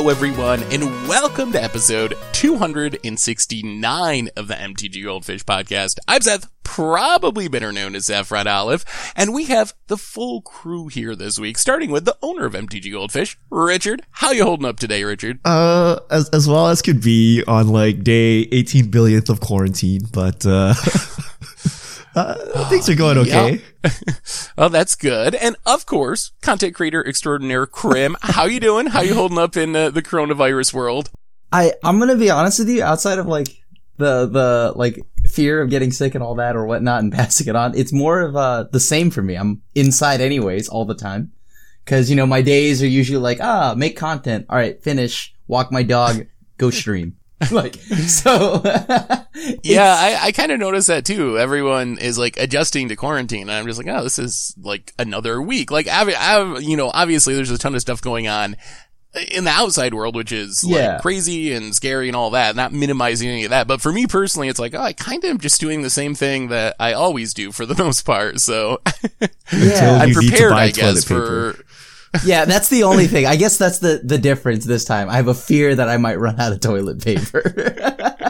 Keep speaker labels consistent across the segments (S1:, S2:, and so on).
S1: Hello, everyone, and welcome to episode 269 of the MTG Goldfish podcast. I'm Seth, probably better known as Saffron Olive, and we have the full crew here this week, starting with the owner of MTG Goldfish, Richard. How you holding up today, Richard?
S2: Uh, as as well as could be on like day 18 billionth of quarantine, but uh, uh things are going okay.
S1: oh, that's good. And of course, content creator extraordinaire Krim. How you doing? How you holding up in uh, the coronavirus world?
S3: I I'm gonna be honest with you. Outside of like the the like fear of getting sick and all that or whatnot and passing it on, it's more of uh the same for me. I'm inside anyways all the time because you know my days are usually like ah make content. All right, finish, walk my dog, go stream. like so
S1: yeah i, I kind of noticed that too. Everyone is like adjusting to quarantine and i'm just like oh this is like another week. Like I, I, you know obviously there's a ton of stuff going on in the outside world which is
S3: Yeah.
S1: like crazy and scary and all that not minimizing any of that. But for me personally it's like oh i kind of am just doing the same thing that i always do for the most part so.
S3: Yeah
S1: i'm
S2: you need to
S1: prepared i guess for
S3: yeah that's the only thing. I guess that's the the difference this time. I have a fear that I might run out of toilet paper.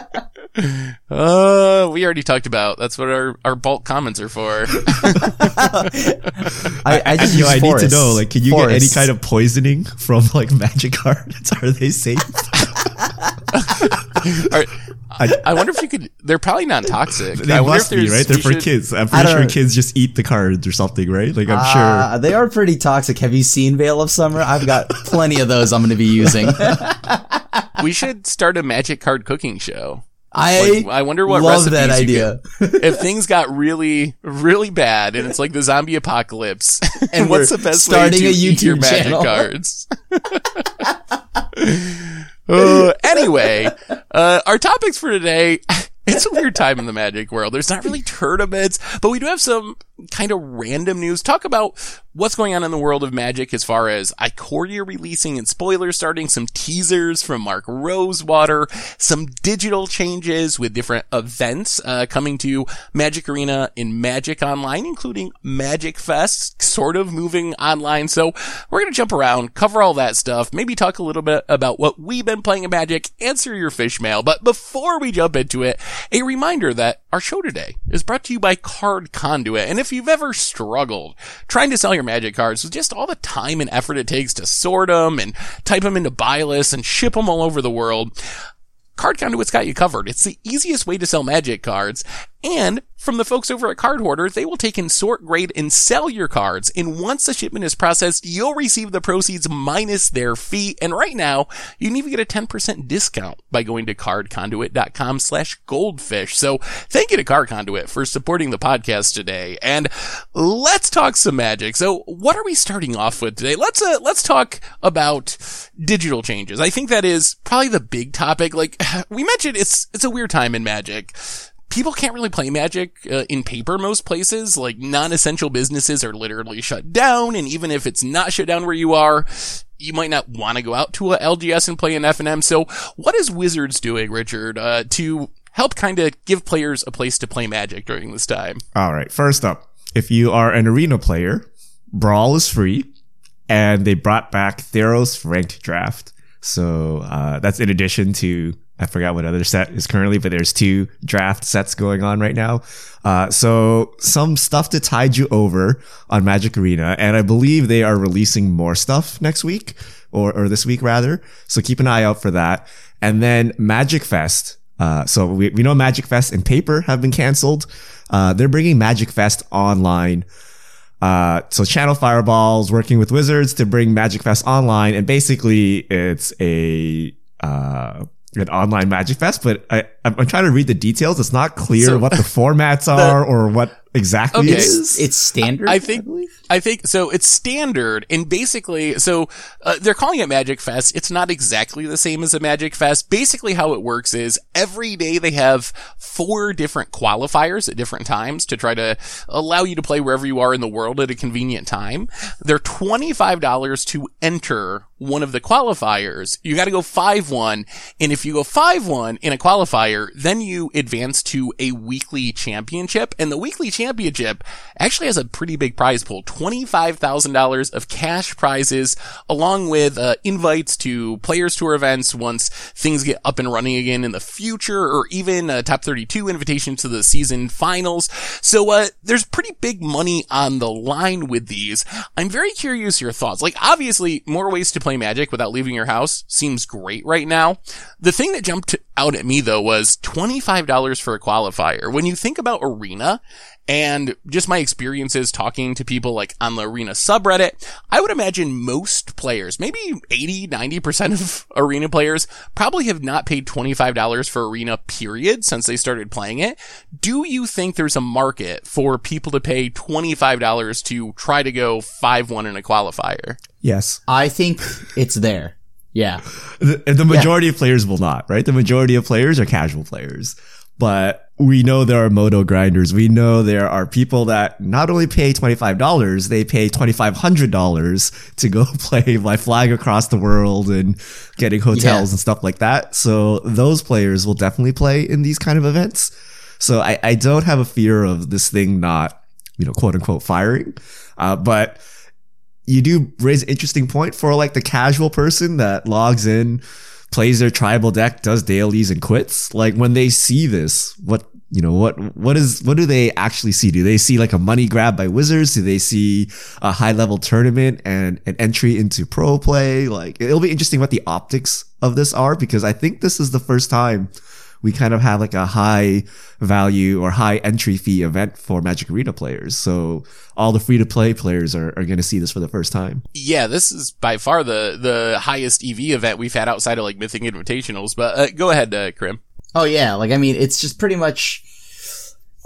S1: uh we already talked about that's what our our bulk comments are for
S3: I, I just
S2: Yo,
S3: use
S2: I need to know, like, can you get any kind of poisoning from like magic cards? Are they safe?
S1: Are- I wonder if you could. They're probably not toxic.
S2: They
S1: I wonder
S2: must be, right? They're for
S1: should-
S2: kids. I'm
S3: I
S2: pretty sure kids just eat the cards or something, right? Like, I'm
S3: Uh,
S2: sure.
S3: they are pretty toxic. Have you seen Veil of Summer? I've got plenty of those I'm going to be using.
S1: We should start a magic card cooking show.
S3: I
S1: Like, I wonder what
S3: love that idea.
S1: If things got really, really bad, and it's like the zombie apocalypse,
S3: And
S1: what's the best
S3: starting
S1: way to
S3: a
S1: eat your
S3: YouTube
S1: magic cards? Uh, anyway, uh, our topics for today. It's a weird time in the magic world. There's not really tournaments, but we do have some kind of random news. Talk about what's going on in the world of magic as far as Ikoria releasing and spoilers starting, some teasers from Mark Rosewater, some digital changes with different events, uh, coming to Magic Arena in Magic Online, including Magic Fest, sort of moving online. So we're going to jump around, cover all that stuff, maybe talk a little bit about what we've been playing in Magic, answer your fish mail. But before we jump into it, a reminder that our show today is brought to you by Card Conduit. And if you've ever struggled trying to sell your Magic cards with just all the time and effort it takes to sort them and type them into buy lists and ship them all over the world, Card Conduit's got you covered. It's the easiest way to sell magic cards. And from the folks over at Cardhoarder, they will take and sort, grade, and sell your cards. And once the shipment is processed, you'll receive the proceeds minus their fee. And right now, you can even get a 10% discount by going to cardconduit.com slash goldfish. So thank you to Card Conduit for supporting the podcast today. And let's talk some magic. So what are we starting off with today? Let's, uh, let's talk about digital changes. I think that is probably the big topic. Like we mentioned, it's, it's a weird time in magic people can't really play magic uh, in paper most places like non-essential businesses are literally shut down and even if it's not shut down where you are you might not want to go out to a lgs and play an f&m so what is wizards doing richard uh, to help kind of give players a place to play magic during this time
S2: All right. First up, if you are an arena player, Brawl is free, and they brought back Theros ranked draft. So uh, that's in addition to I forgot what other set is currently, but there's two draft sets going on right now. Uh, so some stuff to tide you over on Magic Arena, and I believe they are releasing more stuff next week or or this week rather. So keep an eye out for that. And then Magic Fest. Uh, so we, we know Magic Fest and paper have been canceled. Uh, they're bringing Magic Fest online. Uh, so Channel Fireballs working with Wizards to bring Magic Fest online, and basically it's a uh, an online Magic Fest. But I, I'm I'm trying to read the details. It's not clear
S1: So-
S2: what the formats are or what exactly
S1: Okay.
S2: it is.
S3: It's standard.
S1: I think
S3: believe?
S1: I think so. It's standard, and basically, so uh, they're calling it Magic Fest. It's not exactly the same as a Magic Fest. Basically, how it works is every day they have four different qualifiers at different times to try to allow you to play wherever you are in the world at a convenient time. They're twenty five dollars to enter one of the qualifiers, you got to go 5-1. And if you go 5-1 in a qualifier, then you advance to a weekly championship. And the weekly championship actually has a pretty big prize pool, $25,000 of cash prizes along with uh, invites to players tour events once things get up and running again in the future or even a top 32 invitation to the season finals. So, uh, there's pretty big money on the line with these. I'm very curious your thoughts. Like, obviously, more ways to play Magic without leaving your house seems great right now. The thing that jumped out at me though was $25 for a qualifier. When you think about Arena, and just my experiences talking to people like on the arena subreddit, I would imagine most players, maybe 80, 90% of arena players probably have not paid $25 for arena period since they started playing it. Do you think there's a market for people to pay $25 to try to go 5-1 in a qualifier?
S2: Yes.
S3: I think it's there. Yeah.
S2: The, the majority yeah. of players will not, right? The majority of players are casual players. But we know there are moto grinders. We know there are people that not only pay $25, they pay $2,500 to go play by flying across the world and getting hotels yeah. and stuff like that. So those players will definitely play in these kind of events. So I, I don't have a fear of this thing not, you know, quote unquote firing. Uh, but you do raise an interesting point for like the casual person that logs in, plays their tribal deck, does dailies and quits. Like when they see this, what you know what what is what do they actually see? Do they see like a money grab by wizards? Do they see a high level tournament and an entry into pro play? Like it'll be interesting what the optics of this are because i think this is the first time we kind of have like a high value or high entry fee event for Magic Arena players. So all the free to play players are, are going to see this for the first time.
S1: Yeah, this is by far the, the highest EV event we've had outside of like Mythic Invitationals. But uh, go ahead, uh, Krim.
S3: Oh yeah, like I mean, it's just pretty much.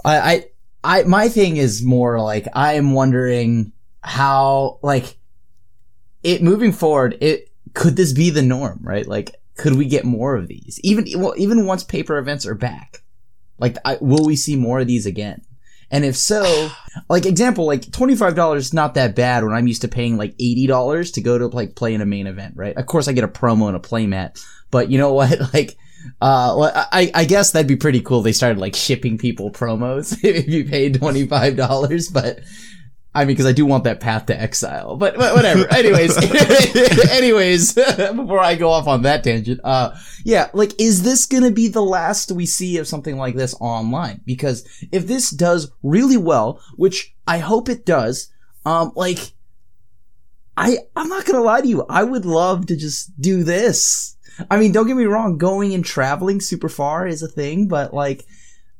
S3: I, I, I, my thing is more like I am wondering how, like, it moving forward. It could this be the norm, right? Like, could we get more of these? Even well, even once paper events are back, like, I, will we see more of these again? And if so, like example, like twenty five dollars is not that bad when I'm used to paying like eighty dollars to go to like play in a main event, right? Of course, I get a promo and a playmat, but you know what? Like uh, well, I, I guess that'd be pretty cool. They started like shipping people promos if you paid twenty five dollars, but I mean, because I do want that path to exile. But, whatever. anyways, anyways, before I go off on that tangent, uh, yeah, like, is this gonna be the last we see of something like this online? Because if this does really well, which I hope it does, um, like, I I'm not gonna lie to you, I would love to just do this I mean, don't get me wrong, going and traveling super far is a thing, but like,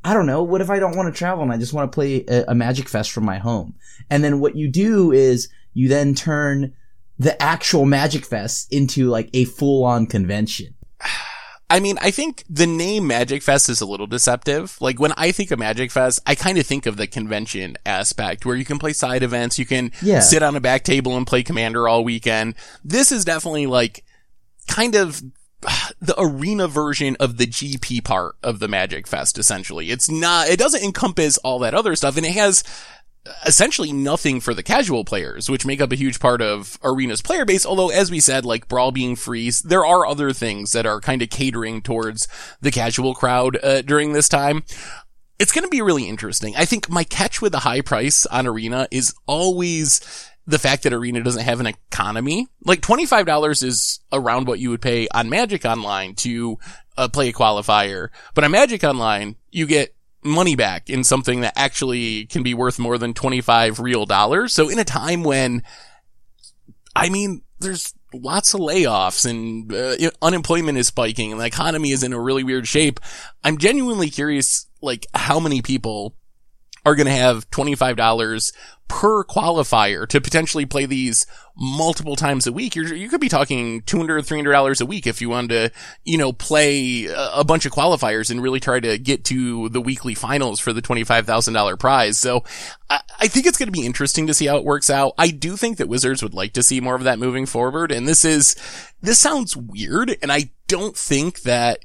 S3: I don't know. What if I don't want to travel and I just want to play a, a Magic Fest from my home? And then what you do is you then turn the actual Magic Fest into like a full on convention.
S1: I mean, I think the name Magic Fest is a little deceptive. Like when I think of Magic Fest, I kind of think of the convention aspect where you can play side events, you can yeah. sit on a back table and play Commander all weekend. This is definitely like kind of the arena version of the GP part of the Magic Fest, essentially. It's not, it doesn't encompass all that other stuff, and it has essentially nothing for the casual players, which make up a huge part of Arena's player base. Although, as we said, like Brawl being free, there are other things that are kind of catering towards the casual crowd uh, during this time. It's going to be really interesting. I think my catch with the high price on Arena is always the fact that Arena doesn't have an economy. Like $25 is around what you would pay on Magic Online to uh, play a qualifier. But on Magic Online, you get money back in something that actually can be worth more than 25 real dollars. So in a time when, I mean, there's lots of layoffs and uh, unemployment is spiking and the economy is in a really weird shape. I'm genuinely curious, like, how many people are going to have $25 per qualifier to potentially play these multiple times a week. You're, you could be talking $200, $300 a week if you wanted to, you know, play a, bunch of qualifiers and really try to get to the weekly finals for the $25,000 prize. So I, I think it's going to be interesting to see how it works out. I do think that Wizards would like to see more of that moving forward. And this is, this sounds weird. And I don't think that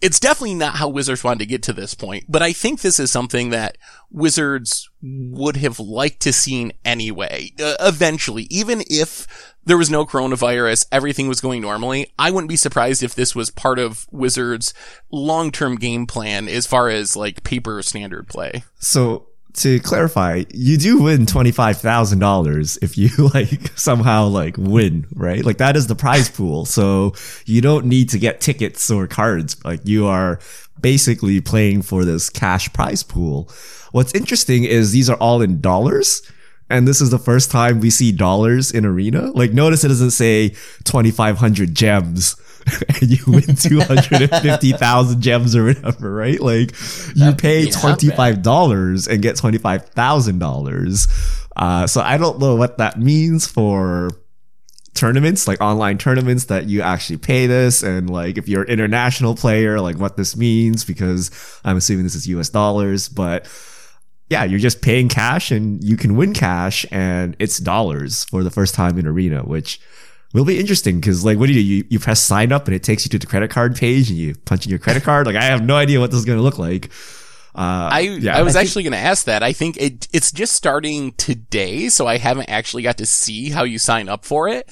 S1: it's definitely not how Wizards wanted to get to this point, but I think this is something that Wizards would have liked to seen anyway, uh, eventually, even if there was no coronavirus, everything was going normally. I wouldn't be surprised if this was part of Wizards long-term game plan as far as like paper standard play.
S2: So to clarify, you do win $25,000 if you like somehow like win, right? Like that is the prize pool. So you don't need to get tickets or cards. Like you are basically playing for this cash prize pool. What's interesting is these are all in dollars. And this is the first time we see dollars in arena. Like notice it doesn't say 2,500 gems and you win 250,000 gems or whatever, right? Like you pay $25 and get $25,000. Uh, so I don't know what that means for tournaments, like online tournaments that you actually pay this. And like if you're an international player, like what this means, because I'm assuming this is US dollars, but yeah, you're just paying cash and you can win cash and it's dollars for the first time in arena, which will be interesting because like what do you do? You, you press sign up and it takes you to the credit card page and you punch in your credit card. Like I have no idea what this is going to look like. Uh,
S1: I
S2: yeah.
S1: I was
S3: I
S1: actually going to ask that. I think it it's just starting today, so I haven't actually got to see how you sign up for it.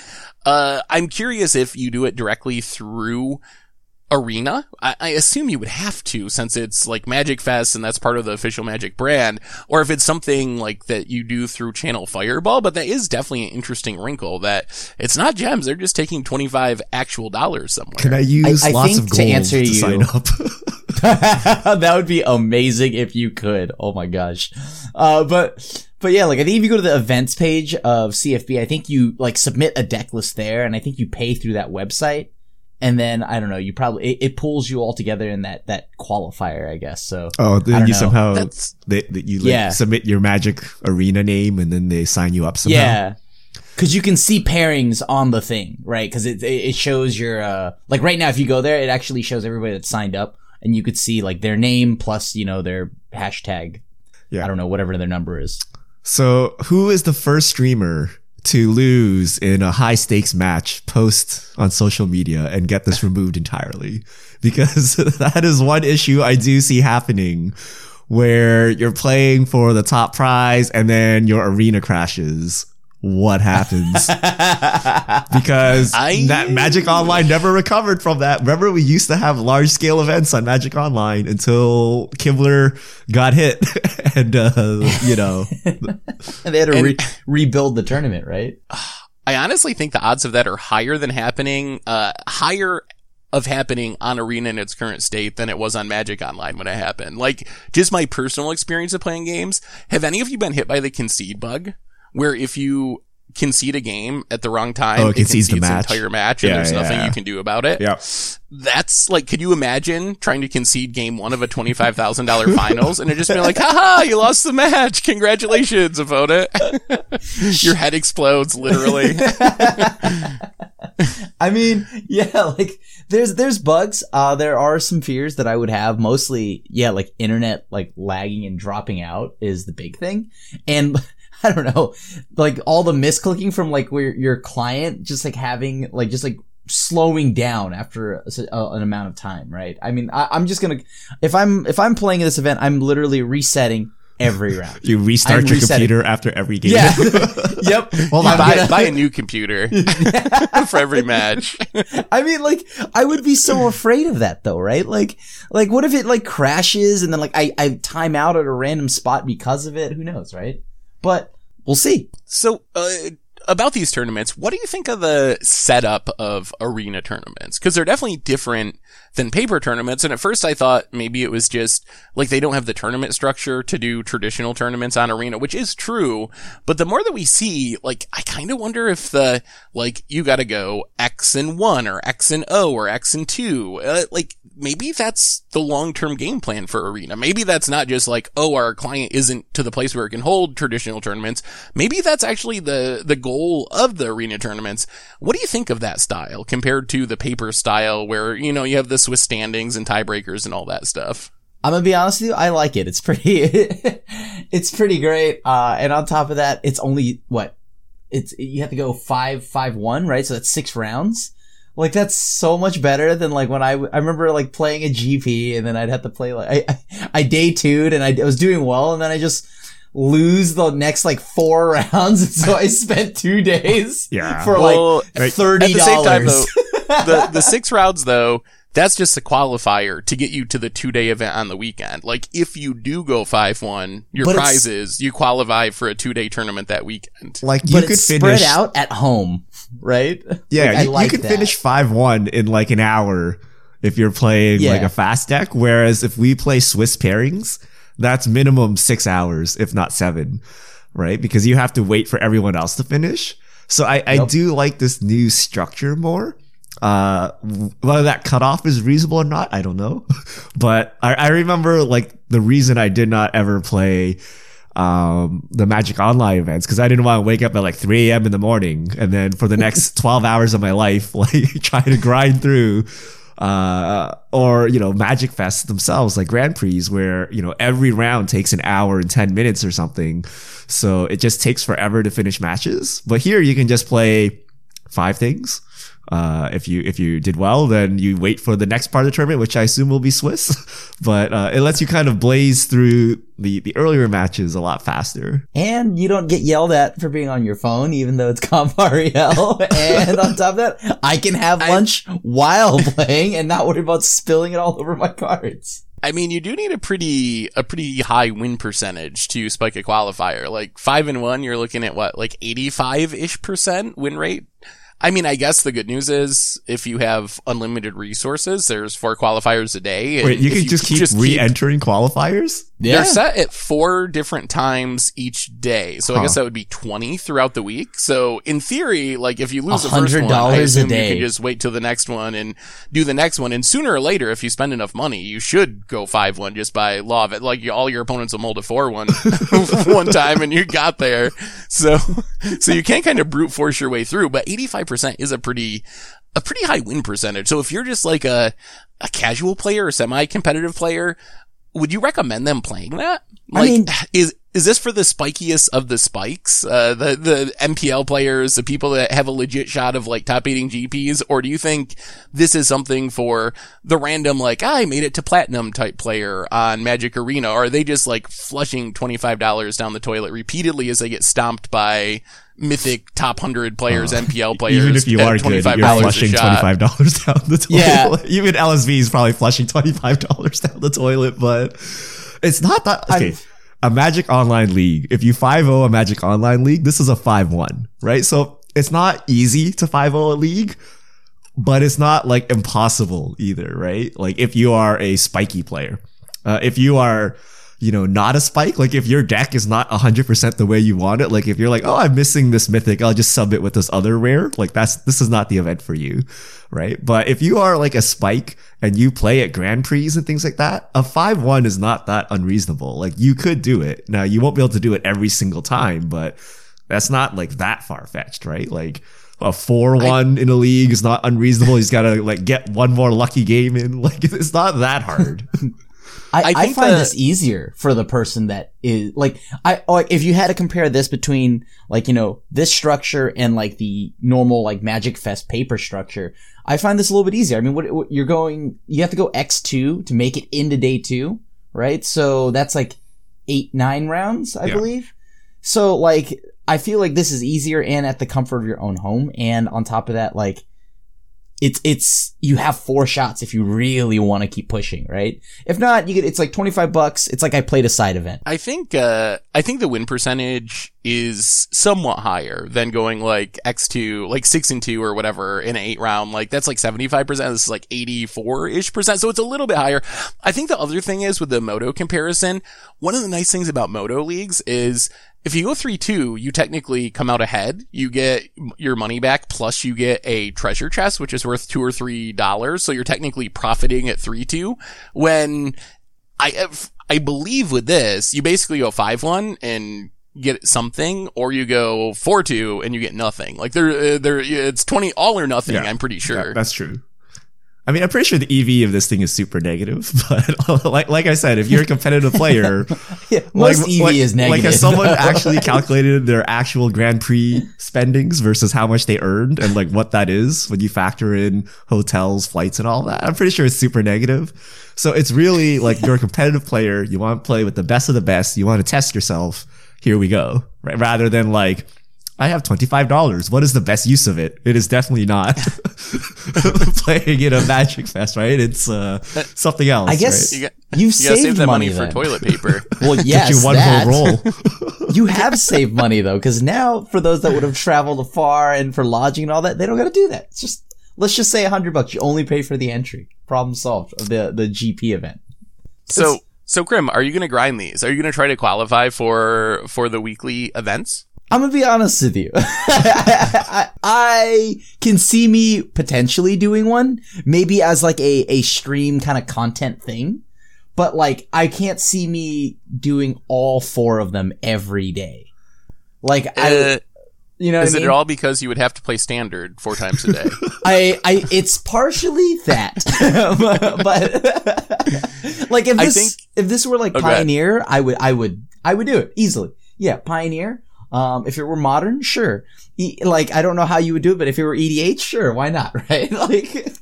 S1: Uh, I'm curious if you do it directly through Arena. I, I assume you would have to since it's like Magic Fest and that's part of the official Magic brand, or if it's something like that you do through Channel Fireball. But that is definitely an interesting wrinkle that it's not gems; they're just taking 25 actual dollars somewhere.
S2: Can I use
S3: I
S2: lots
S3: think
S2: of
S3: to
S2: gold to,
S3: answer you-
S2: sign up?
S3: that would be amazing if you could. Oh my gosh. Uh, but, but yeah, like I think if you go to the events page of CFB, I think you like submit a deck list there and I think you pay through that website. And then I don't know, you probably, it, it pulls you all together in that, that qualifier, I guess. So
S2: oh, then you
S3: know.
S2: somehow
S1: That's-
S2: they, they- you like,
S3: Yeah.
S2: submit your Magic Arena name and then they sign you up somehow.
S3: Yeah. Cause you can see pairings on the thing, right? Cause it, it it shows your, uh, like right now, if you go there, it actually shows everybody that's signed up and you could see like their name plus, you know, their hashtag.
S2: Yeah.
S3: I don't know, whatever their number is.
S2: So, who is the first streamer to lose in a high stakes match post on social media and get this removed entirely? Because that is one issue I do see happening where you're playing for the top prize and then your arena crashes. What happens? because
S1: I-
S2: that Magic Online never recovered from that. Remember, we used to have large scale events on Magic Online until Kibler got hit, and uh, you know,
S3: And they had to
S1: And-
S3: re- rebuild the tournament, right?
S1: I honestly think the odds of that are higher than happening, uh, higher of happening on Arena in its current state than it was on Magic Online when it happened. Like, just my personal experience of playing games. Have any of you been hit by the concede bug? Where if you concede a game at the wrong time,
S2: Oh, it concedes the match.
S1: entire match and
S2: Yeah,
S1: there's nothing
S2: yeah.
S1: you can do about it.
S2: Yeah.
S1: That's like, could you imagine trying to concede game one of a $25,000 finals and it just be like, haha, you lost the match. Congratulations, opponent. Your head explodes, literally.
S3: I mean, yeah, like there's there's bugs. Uh, there are some fears that I would have. Mostly, yeah, like internet like lagging and dropping out is the big thing, and. I don't know, like all the misclicking from like where your client just like having like just like slowing down after a, a- an amount of time, right? I mean, I, I'm just gonna if I'm if I'm playing this event, I'm literally resetting every round.
S2: You restart
S3: I'm
S2: your
S3: resetting.
S2: computer after every game.
S3: Yeah. yep.
S2: Well,
S3: I'm
S1: buy, buy a new computer for every match.
S3: I mean, like, I would be so afraid of that though, right? Like, like, what if it like crashes and then like I, I time out at a random spot because of it? Who knows, right? But we'll see.
S1: So, uh, about these tournaments, what do you think of the setup of arena tournaments? Cause they're definitely different than paper tournaments. And at first I thought maybe it was just like they don't have the tournament structure to do traditional tournaments on arena, which is true. But the more that we see, like, I kind of wonder if the, like, you gotta go X and one or X and O or X and two, uh, like, maybe that's the long-term game plan for arena. Maybe that's not just like, oh, our client isn't to the place where it can hold traditional tournaments. Maybe that's actually the, the goal of the arena tournaments. What do you think of that style compared to the paper style where, you know, you have the Swiss standings and tiebreakers and all that stuff?
S3: I'm gonna be honest with you. I like it. It's pretty, it's pretty great. Uh, and on top of that, it's only what it's, you have to go five, five, one, right? So that's six rounds. Like that's so much better than like when I I remember like playing a GP and then I'd have to play like I I, I day two'd and I, I was doing well and then I just lose the next like four rounds and so I spent two days
S2: Yeah.
S3: for
S1: Well,
S3: like
S2: right.
S3: thirty
S1: At the same time,
S3: dollars.
S1: though, the the six rounds though, that's just a qualifier to get you to the two day event on the weekend. Like if you do go five one, your
S3: But
S1: prize is you qualify for a two day tournament that weekend.
S2: Like you
S3: but
S2: could
S3: it's
S2: finish.
S3: spread out at home, right?
S2: Yeah,
S3: Like,
S2: you,
S3: like
S2: you could
S3: that.
S2: finish five one in like an hour if you're playing
S3: Yeah.
S2: like a fast deck. Whereas if we play Swiss pairings, that's minimum six hours, if not seven, right? Because you have to wait for everyone else to finish. So I, I
S3: Yep.
S2: do like this new structure more. Uh, whether that cutoff is reasonable or not, I don't know. but I, I remember like the reason I did not ever play um, the Magic Online events because I didn't want to wake up at like 3 a.m. in the morning and then for the next 12 hours of my life, like trying to grind through, uh, or, you know, Magic Fests themselves, like Grand Prix, where, you know, every round takes an hour and 10 minutes or something. So it just takes forever to finish matches. But here you can just play five things. Uh, if you if you did well, then you wait for the next part of the tournament, which I assume will be Swiss. but uh, it lets you kind of blaze through the the earlier matches a lot faster.
S3: And you don't get yelled at for being on your phone, even though it's Comp REL. and on top of that, I can have
S1: I-
S3: lunch while playing and not worry about spilling it all over my cards.
S1: I mean, you do need a pretty a pretty high win percentage to spike a qualifier. Like five and one, you're looking at what, like eighty five ish percent win rate. I mean, I guess the good news is if you have unlimited resources, there's four qualifiers a day. and
S2: Wait, you
S1: if
S2: can just keep re-entering qualifiers?
S1: They're set at four different times each day. So I guess that would be 20 throughout the week. So in theory, like if you lose the first one,
S3: $100
S1: I
S3: a
S1: assume you
S3: day.
S1: can just wait till the next one and do the next one. And sooner or later, if you spend enough money, you should go 5-1 just by law of it. Like you- all your opponents will mold a 4-1 time and you got there. So, so you can kind of brute force your way through, but 85% is a pretty, a pretty high win percentage. So if you're just like a, a casual player or semi-competitive player, would you recommend them playing that?
S3: I
S1: Like,
S3: mean-
S1: is is this for the spikiest of the spikes, uh, the the MPL players, the people that have a legit shot of like top eighting GPs, or do you think this is something for the random like I made it to platinum type player on Magic Arena, or are they just like flushing twenty five dollars down the toilet repeatedly as they get stomped by mythic top hundred players, MPL players?
S2: Uh, Even if you are good, you're flushing twenty five dollars down the toilet.
S3: Yeah.
S2: Even LSV is probably flushing twenty five dollars down the toilet, but it's not that okay.
S3: I'm-
S2: a Magic Online League. If you 5-0 a Magic Online League, this is a 5-1, right? So it's not easy to 5-0 a league, but it's not like impossible either, right? Like if you are a spiky player, uh, if you are, you know, not a spike, like if your deck is not 100% the way you want it, like if you're like, oh, I'm missing this mythic, I'll just sub it with this other rare, like that's, this is not the event for you, right? But if you are like a spike and you play at Grand Prix and things like that, a 5-1 is not that unreasonable. Like you could do it. Now you won't be able to do it every single time, but that's not like that far fetched, right? Like a four one in a league is not unreasonable. He's got to like get one more lucky game in. Like it's not that hard.
S3: I,
S1: I
S3: I, find
S1: the-
S3: this easier for the person that is like I like if you had to compare this between like you know this structure and like the normal like Magic Fest paper structure, I find this a little bit easier. I mean, what, what you're going, you have to go X two to make it into day two, right? So that's like eight nine rounds, I
S2: Yeah.
S3: believe. So like I feel like this is easier and at the comfort of your own home, and on top of that, like it's it's you have four shots if you really want to keep pushing, right? If not, you get it's like twenty five bucks. It's like I played a side event.
S1: I think uh I think the win percentage is somewhat higher than going like X two, like six and two or whatever in an eight round. Like that's like seventy five percent. This is like eighty four ish percent. So it's a little bit higher. I think the other thing is with the Moto comparison, one of the nice things about Moto leagues is if you go 3-2, you technically come out ahead. You get your money back plus you get a treasure chest, which is worth two or three dollars. So you're technically profiting at 3-2 when I I believe with this, you basically go 5-1 and get something, or you go 4-2 and you get nothing. Like there, uh, there, it's 20 all or nothing,
S2: Yeah.
S1: I'm pretty sure.
S2: Yeah, that's true. I mean, I'm pretty sure the EV of this thing is super negative, but like like I said, if you're a competitive player,
S3: Yeah, most EV
S2: like,
S3: is
S2: Like,
S3: negative.
S2: has someone actually calculated their actual Grand Prix spendings versus how much they earned and like what that is when you factor in hotels, flights, and all that? I'm pretty sure it's super negative. So it's really like you're a competitive player. You want to play with the best of the best. You want to test yourself. Here we go. Right? Rather than like, I have $25. What is the best use of it? It is definitely not playing in a Magic Fest, right? It's uh, something else.
S3: I guess
S1: You got-
S3: you've
S1: You
S3: saved
S1: save that money,
S3: then.
S1: for toilet paper.
S3: Well, yes,
S2: Get you one
S3: that.
S2: whole roll.
S3: you have saved money though, because now for those that would have traveled afar and for lodging and all that, they don't got to do that. It's just let's just say a hundred bucks. You only pay for the entry. Problem solved. Of the the GP event.
S1: so, so Krim, are you going to grind these? Are you going to try to qualify for for the weekly events?
S3: I'm gonna be honest with you. I, I can see me potentially doing one, maybe as like a, a stream kind of content thing, but like I can't see me doing all four of them every day. Like I,
S1: Uh,
S3: you know,
S1: is
S3: I
S1: it all because you would have to play standard four times a day?
S3: I, I, it's partially that, but like if this,
S1: think-
S3: if this were like
S1: Oh.
S3: Pioneer, I would, I would, I would do it easily. Yeah, Pioneer. Um, if it were modern, sure. E- like I don't know how you would do it, but if it were EDH, sure, why not? Right? Like,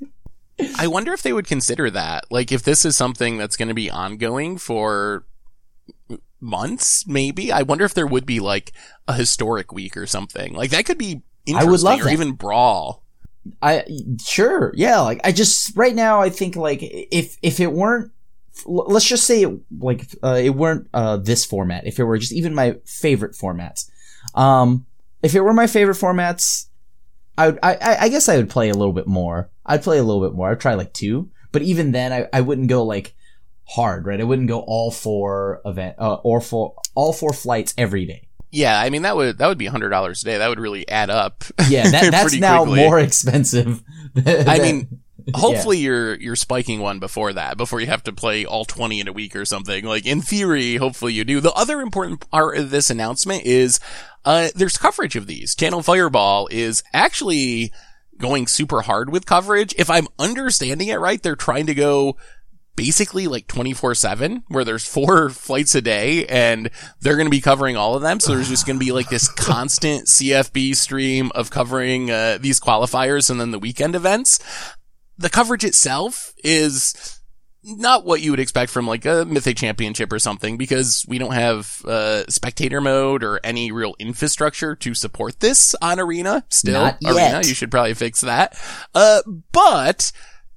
S1: I wonder if they would consider that. Like, if this is something that's going to be ongoing for months, maybe. I wonder if there would be like a historic week or something. Like that could be
S3: I
S1: interesting,
S3: would love
S1: or
S3: that.
S1: even brawl.
S3: I sure, yeah. Like I just right now, I think like if if it weren't, let's just say it, like uh, it weren't uh, this format. If it were just even my favorite formats, um, if it were my favorite formats, I would. I, I guess I would play a little bit more. I'd play a little bit more. I'd try like two, but even then, I I wouldn't go like hard, right? I wouldn't go all four event uh, or for all four flights every day.
S1: Yeah, I mean that would that would be hundred dollars a day. That would really add up.
S3: Yeah, that, that's now
S1: quickly.
S3: more expensive. than-
S1: I mean, hopefully you're you're spiking one before that, before you have to play all twenty in a week or something. Like in theory, hopefully you do. The other important part of this announcement is uh there's coverage of these. Channel Fireball is actually going super hard with coverage. If I'm understanding it right, they're trying to go basically like 24-7 where there's four flights a day and they're going to be covering all of them so there's just going to be like this constant cfb stream of covering uh, these qualifiers and then the weekend events the coverage itself is not what you would expect from like a mythic championship or something because we don't have uh, spectator mode or any real infrastructure to support this on arena still
S3: Not
S1: arena
S3: yet.
S1: you should probably fix that uh, but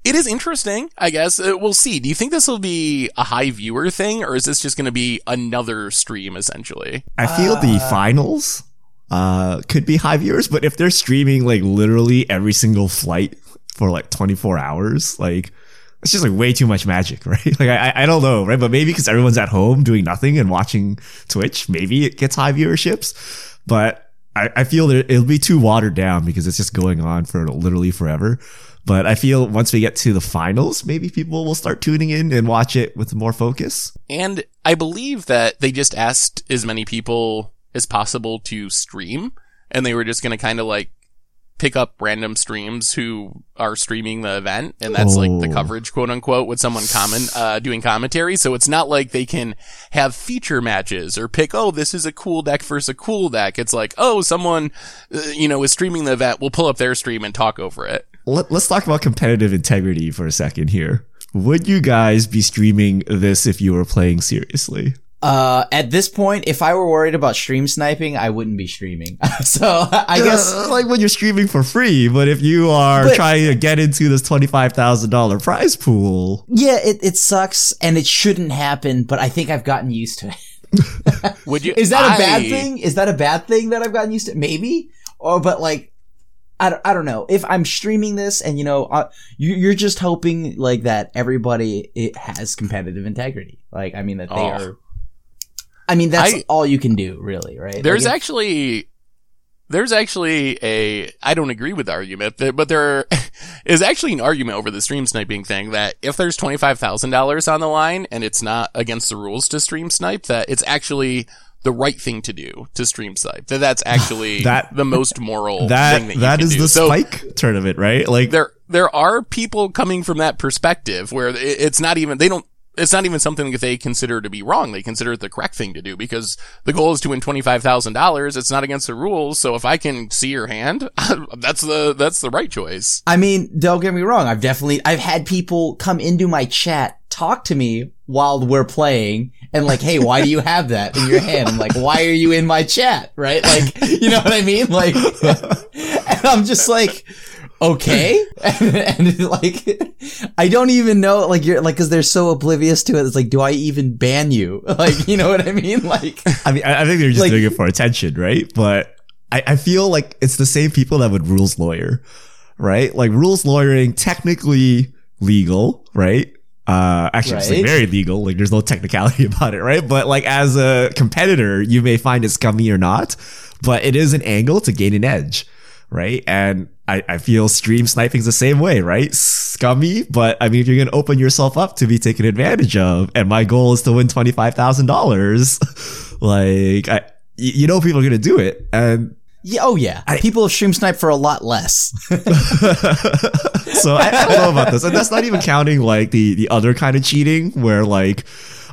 S1: it is interesting, I guess. Uh, we'll see. Do you think this will be a high viewer thing, or is this just going to be another stream essentially?
S2: I feel the finals uh could be high viewers, but if they're streaming like literally every single flight for like 24 hours, like it's just like way too much magic, right? Like I I don't know, right? But maybe because everyone's at home doing nothing and watching Twitch, maybe it gets high viewerships. But I, I feel that it'll be too watered down because it's just going on for literally forever. But I feel once we get to the finals, maybe people will start tuning in and watch it with more focus.
S1: And I believe that they just asked as many people as possible to stream, and they were just going to kind of like pick up random streams who are streaming the event, and that's like the
S2: Oh.
S1: coverage, quote unquote, with someone comment uh, doing commentary. So it's not like they can have feature matches or pick, oh, this is a cool deck versus a cool deck. It's like, oh, someone, uh, you know, is streaming the event. We'll pull up their stream and talk over it.
S2: Let, let's talk about competitive integrity for a second here. Would you guys be streaming this if you were playing seriously?
S3: Uh, at this point, if I were worried about stream sniping, I wouldn't be streaming. so I guess
S2: Uh, like when you're streaming for free, but if you are
S3: But-
S2: trying to get into this twenty-five thousand dollar prize pool,
S3: yeah, it, it sucks and it shouldn't happen, but I think I've gotten used to it.
S1: Would you?
S3: Is that a bad thing? Is that a bad thing that I've gotten used to? Maybe. Or, but like, I don't, I don't know. If I'm streaming this and, you know, uh, you, you're just hoping like that everybody it has competitive integrity. Like, I mean, that they
S1: Oh.
S3: are, I mean, that's
S1: I-
S3: all you can do really, right?
S1: There's
S3: Like, if-
S1: actually, there's actually a, I don't agree with the argument, but but there is actually an argument over the stream sniping thing that if there's $25,000 on the line and it's not against the rules to stream snipe, that it's actually the right thing to do to stream snipe. That that's actually
S2: That-
S1: the most moral
S2: that
S1: thing that you
S2: that
S1: can
S2: is
S1: do.
S2: the
S1: So
S2: spike tournament, right? Like
S1: there there are people coming from that perspective where it's not even they don't it's not even something that they consider to be wrong. They consider it the correct thing to do because the goal is to win twenty five thousand dollars. It's not against the rules. So if I can see your hand, that's the that's the right choice.
S3: I mean, don't get me wrong. I've definitely, I've had people come into my chat, talk to me while we're playing and like, Hey, why do you have that in your hand? I'm like, why are you in my chat? Right? Like, you know what I mean? Like, and I'm just like, okay. And, and like, I don't even know, like, you're like, cause they're so oblivious to it. It's like, do I even ban you? Like, you know what I mean? Like,
S2: I mean, I, think they're just
S3: Like-
S2: doing it for attention, right? But I, I feel like it's the same people that would rules lawyer, right? Like rules lawyering, technically legal, right? Uh, actually, it's like very legal. Like there's no technicality about it, right? But like as a competitor, you may find it scummy or not, but it is an angle to gain an edge, right? And I, I feel stream sniping's the same way, right? Scummy, but I mean, if you're going to open yourself up to be taken advantage of, and my goal is to win $25,000, like, I, you know, people are going to do it. And
S3: yeah, oh yeah. people have stream snipe for a lot less.
S2: so I, I don't know about this. And that's not even counting like the, the other kind of cheating where like,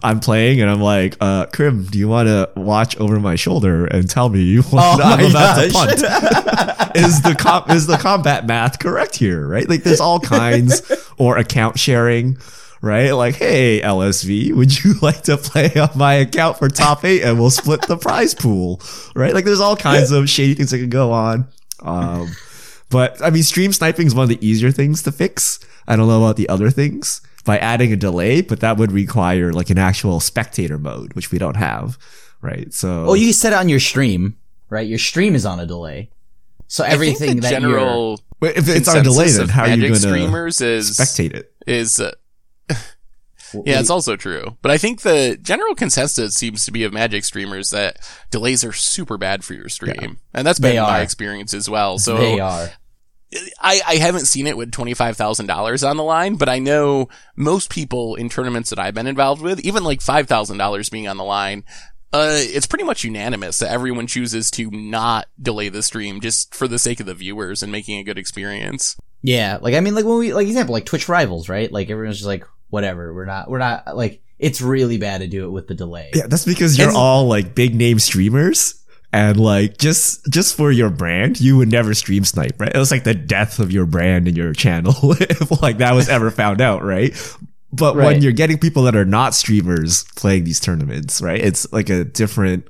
S2: I'm playing and I'm like, uh, Krim, do you want to watch over my shoulder and tell me what
S3: Oh
S2: I'm about to
S3: gosh.
S2: punt? is the com- is the combat math correct here? Right? Like, there's all kinds or account sharing. Right? Like, hey, LSV, would you like to play on my account for top eight and we'll split the prize pool? Right? Like, there's all kinds of shady things that can go on. Um, but I mean, stream sniping is one of the easier things to fix. I don't know about the other things by adding a delay, but that would require like an actual spectator mode, which we don't have. Right. So,
S3: Well, you can set it on your stream, right? Your stream is on a delay. So everything
S1: I think the
S3: that
S1: general
S2: But if it's on a delay,
S1: consensus
S2: then
S1: of
S2: how are you
S1: Magic
S2: going to
S1: streamers is
S2: spectate it?
S1: is uh, yeah, it's also true. But I think the general consensus seems to be of Magic streamers that delays are super bad for your stream, and that's been
S3: They
S1: my
S3: are.
S1: experience as well. So
S3: they are.
S1: I, I haven't seen it with $25,000 on the line, but I know most people in tournaments that I've been involved with, even like $5,000 being on the line, uh, it's pretty much unanimous that everyone chooses to not delay the stream just for the sake of the viewers and making a good experience.
S3: Yeah, like I mean, like when we like example, like Twitch rivals, right? Like everyone's just like, whatever, we're not, we're not like it's really bad to do it with the delay.
S2: Yeah, that's because you're
S3: And-
S2: all like big name streamers. And like just just for your brand, you would never stream snipe, right? It was like the death of your brand and your channel if like that was ever found out, right? But when you're getting people that are not streamers playing these tournaments, right? It's like a different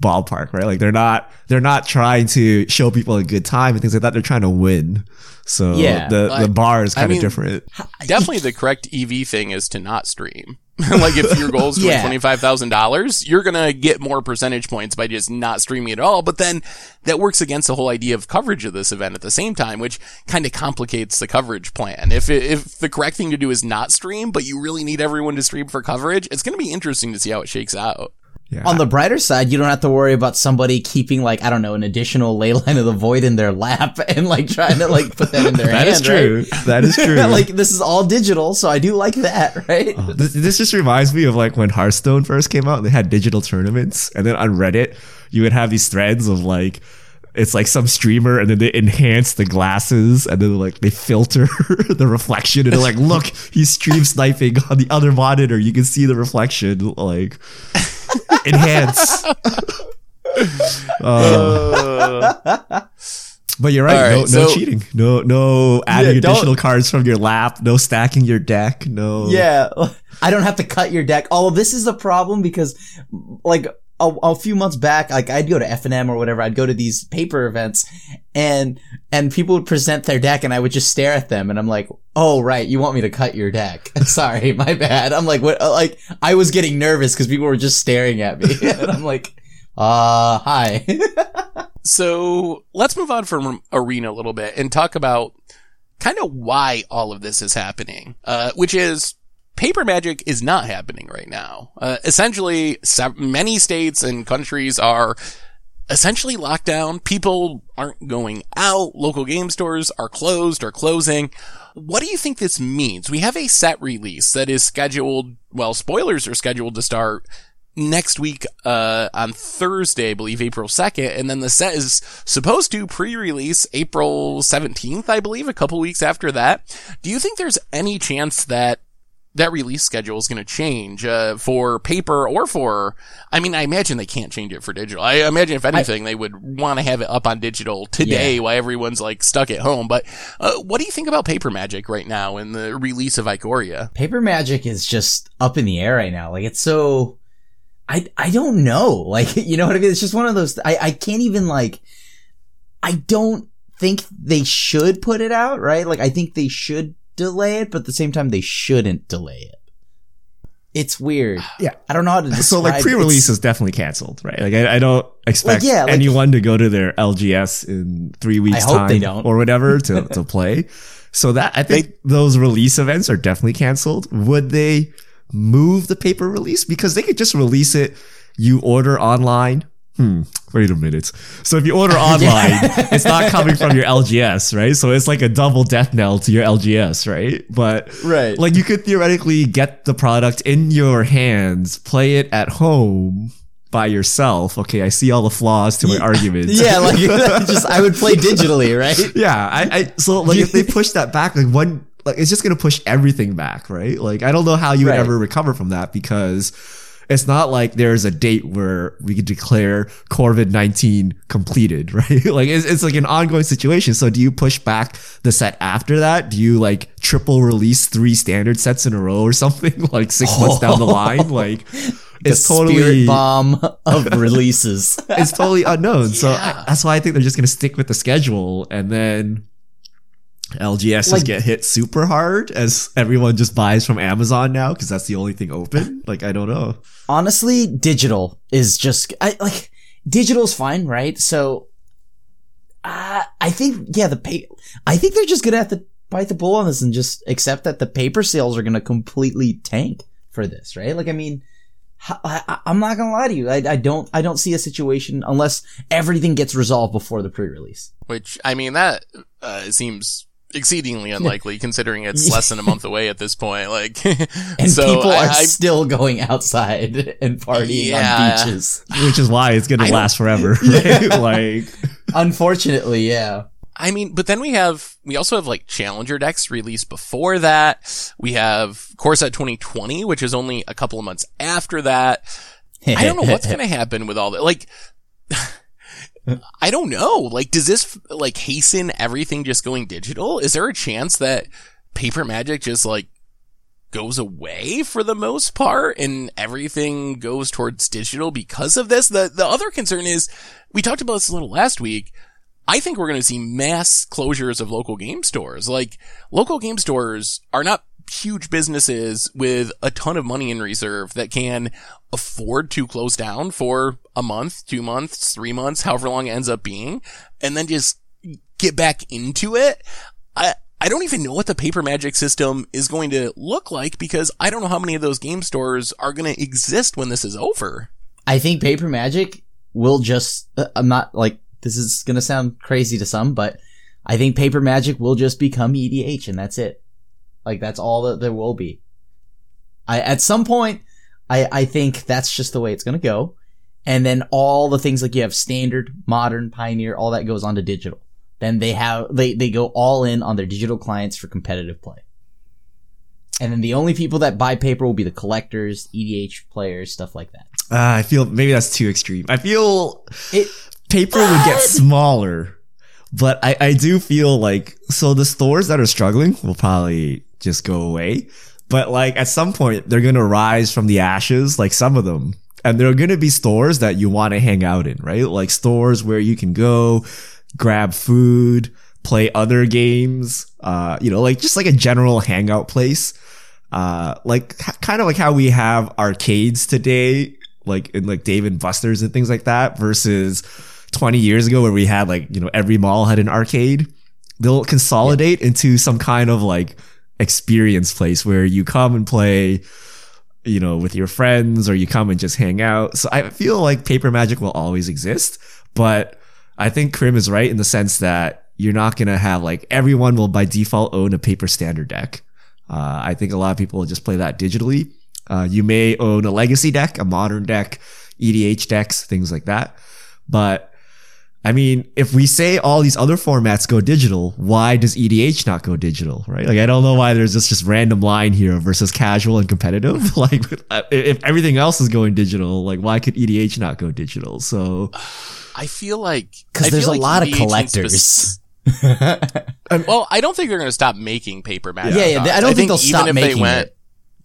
S2: ballpark, right? Like they're not they're not trying to show people a good time and things like that. They're trying to win. So
S3: Yeah,
S2: the
S1: I-
S2: the bar is
S1: I
S2: kind of
S1: mean-
S2: different.
S1: Definitely the correct EV thing is to not stream. like if your goal is to
S3: Yeah.
S1: $25,000, you're going to get more percentage points by just not streaming at all. But then that works against the whole idea of coverage of this event at the same time, which kind of complicates the coverage plan. If it, if the correct thing to do is not stream, but you really need everyone to stream for coverage, it's going to be interesting to see how it shakes out.
S2: Yeah.
S3: On the brighter side, you don't have to worry about somebody keeping like I don't know an additional ley line of the void in their lap and like trying to like put that in their
S2: that
S3: hand.
S2: is true. That is true.
S3: like this is all digital, so I do like that, right?
S2: Oh, this, this just reminds me of like when Hearthstone first came out and they had digital tournaments and then on Reddit you would have these threads of like it's like some streamer and then they enhance the glasses and then like they filter the reflection and they're like look he's stream sniping on the other monitor you can see the reflection like enhance. Uh, but you're right.
S1: All right,
S2: no, no cheating. No no adding
S3: Yeah,
S2: additional cards from your lap. No stacking your deck. No.
S3: Yeah, I don't have to cut your deck. Oh, this is a problem because, like, a, a few months back, like I'd go to F and M or whatever. I'd go to these paper events, and and people would present their deck, and I would just stare at them, and I'm like, "Oh, right, you want me to cut your deck? Sorry, my bad." I'm like, "What?" Like I was getting nervous because people were just staring at me, and I'm like, "Uh, hi."
S1: So let's move on from arena a little bit and talk about kind of why all of this is happening, uh, which is paper magic is not happening right now. Uh, essentially, se- many states and countries are essentially locked down. People aren't going out. Local game stores are closed or closing. What do you think this means? We have a set release that is scheduled, well, spoilers are scheduled to start next week uh, on Thursday, I believe April 2nd, and then the set is supposed to pre-release April 17th, I believe, a couple weeks after that. Do you think there's any chance that that release schedule is going to change uh, for paper or for I mean I imagine they can't change it for digital. I imagine if anything they would want to have it up on digital today
S3: Yeah.
S1: while everyone's like stuck at home. But uh, what do you think about Paper Magic right now in the release of Ikoria?
S3: Paper Magic is just up in the air right now. Like it's so, I I don't know. Like you know what I mean? It's just one of those. I I can't even like. I don't think they should put it out. Right? Like I think they should delay it, but at the same time they shouldn't delay it. It's weird.
S2: Yeah.
S3: I don't know how to describe. It.
S2: So like pre-release
S3: it's-
S2: is definitely canceled, right? Like I, I don't expect
S3: yeah, like-
S2: anyone to go to their LGS in three weeks
S3: hope
S2: time
S3: they don't.
S2: or whatever to, to play. So that I think those release events are definitely canceled. Would they move the paper release because they could just release it? You order online. Hmm. Wait a minute. So if you order online, it's not coming from your LGS, right? So it's like a double death knell to your LGS, right? But
S3: Right.
S2: like you could theoretically get the product in your hands, play it at home by yourself. Okay, I see all the flaws to my arguments.
S3: Yeah, like just I would play digitally, right?
S2: yeah. I, I so like if they push that back, like one like it's just gonna push everything back, right? Like I don't know how you would ever recover from that because it's not like there's a date where we could declare COVID nineteen completed, right? like it's, it's like an ongoing situation. So do you push back the set after that? Do you like triple release three standard sets in a row or something like six months down the oh. line? Like it's totally
S3: bomb of releases.
S2: it's totally unknown. So
S1: Yeah.
S2: I, that's why I think they're just going to stick with the schedule and then LGSs
S3: Like-
S2: get hit super hard as everyone just buys from Amazon now because that's the only thing open. Like, I don't know.
S3: honestly, digital is just I like digital's fine, right? So, uh, I think yeah, the pay. I think they're just gonna have to bite the bull on this and just accept that the paper sales are gonna completely tank for this, right? Like, I mean. I, am not gonna lie to you. I, I don't. I don't see a situation unless everything gets resolved before the pre-release.
S1: Which I mean that uh, seems exceedingly unlikely considering it's less than a month away at this point. Like,
S3: And
S1: so
S3: people
S1: I,
S3: are
S1: I-
S3: still going outside and partying
S1: Yeah.
S3: on beaches.
S2: Which is why it's going to last forever. Right? like,
S3: Unfortunately, yeah.
S1: I mean, but then we have, we also have like Challenger decks released before that. We have Core Set 2020, which is only a couple of months after that. I don't know what's going to happen with all that. Like, I don't know. Like, does this like hasten everything just going digital? Is there a chance that paper magic just like goes away for the most part and everything goes towards digital because of this? The, the other concern is we talked about this a little last week. I think we're going to see mass closures of local game stores. Like local game stores are not huge businesses with a ton of money in reserve that can afford to close down for a month, two months, three months, however long it ends up being, and then just get back into it. I, I don't even know what the paper magic system is going to look like because I don't know how many of those game stores are going to exist when this is over.
S3: I think paper magic will just, uh, I'm not like, this is gonna sound crazy to some, but I think paper magic will just become EDH and that's it. Like that's all that there will be. I, at some point, I, I think that's just the way it's gonna go. And then all the things like you have standard, modern, pioneer, all that goes onto digital. Then they have, they, they go all in on their digital clients for competitive play. And then the only people that buy paper will be the collectors, EDH players, stuff like that.
S2: uh, I feel maybe that's too extreme. I feel
S3: It,
S2: paper would get smaller, but I, I do feel like, so the stores that are struggling will probably just go away. But like at some point, they're going to rise from the ashes, like some of them. And there are going to be stores that you want to hang out in, right? Like stores where you can go grab food, play other games, uh, you know, like just like a general hangout place. Uh, like kind of like how we have arcades today, like in like Dave and Buster's and things like that versus 20 years ago where we had like, you know, every mall had an arcade. They'll consolidate into some kind of like experience place where you come and play, you know, with your friends or you come and just hang out. So I feel like paper magic will always exist, but I think Krim is right in the sense that you're not going to have like everyone will by default own a paper standard deck. Uh, I think a lot of people will just play that digitally. Uh, you may own a legacy deck, a modern deck, EDH decks, things like that. But I mean, if we say all these other formats go digital, why does EDH not go digital, right? Like, I don't know why there's this just random line here versus casual and competitive. like, if everything else is going digital, like, why could EDH not go digital? So,
S1: I feel like
S3: Because there's
S1: feel
S3: a
S1: like
S3: lot of
S1: EDH in
S3: collectors.
S1: spec- well, I don't think they're going to stop making paper magic.
S3: Yeah, yeah,
S1: cards.
S3: I don't think they'll stop
S1: if
S3: making
S1: they went
S3: it.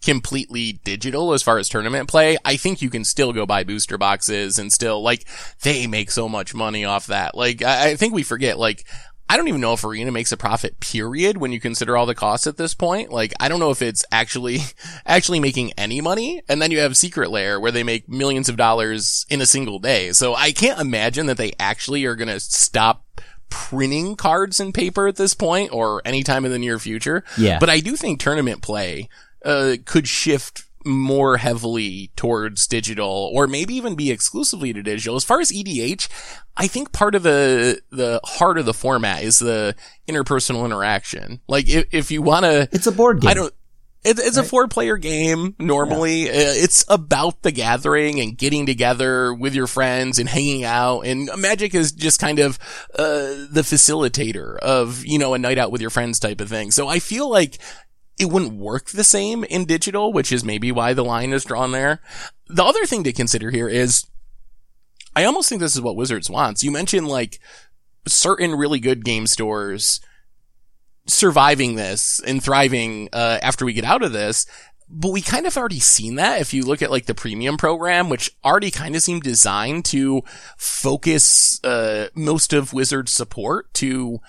S1: Completely digital as far as tournament play, I think you can still go buy booster boxes and still like they make so much money off that. Like I, I think we forget like. I don't even know if Arena makes a profit, period, when you consider all the costs at this point. Like, I don't know if it's actually, actually making any money. And then you have Secret Lair where they make millions of dollars in a single day. So I can't imagine that they actually are going to stop printing cards and paper at this point or anytime in the near future.
S3: Yeah.
S1: But I do think tournament play, uh, could shift more heavily towards digital or maybe even be exclusively to digital. As far as EDH, I think part of the, the heart of the format is the interpersonal interaction. Like if, if you want to,
S3: It's a board game.
S1: I don't. It, it's a four player game normally. Uh, It's about the gathering and getting together with your friends and hanging out. And Magic is just kind of, uh, the facilitator of, you know, a night out with your friends type of thing. So I feel like it wouldn't work the same in digital, which is maybe why the line is drawn there. The other thing to consider here is I almost think this is what Wizards wants. You mentioned like certain really good game stores surviving this and thriving uh, after we get out of this. But we kind of already seen that if you look at like the premium program, which already kind of seemed designed to focus uh, most of Wizards support to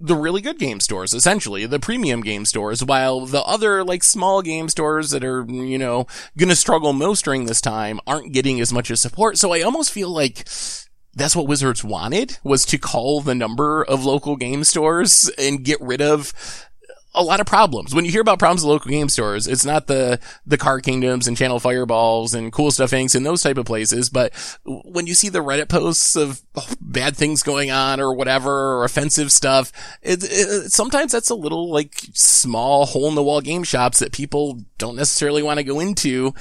S1: the really good game stores, essentially, the premium game stores, while the other like small game stores that are, you know, gonna struggle most during this time aren't getting as much as support. So I almost feel like that's what Wizards wanted was to call the number of local game stores and get rid of a lot of problems. When you hear about problems at local game stores, it's not the, the Card Kingdoms and Channel Fireballs and Cool Stuff Incs and those type of places, but when you see the Reddit posts of bad things going on or whatever, or offensive stuff, it, it, sometimes that's a little like small hole in the wall game shops that people don't necessarily want to go into.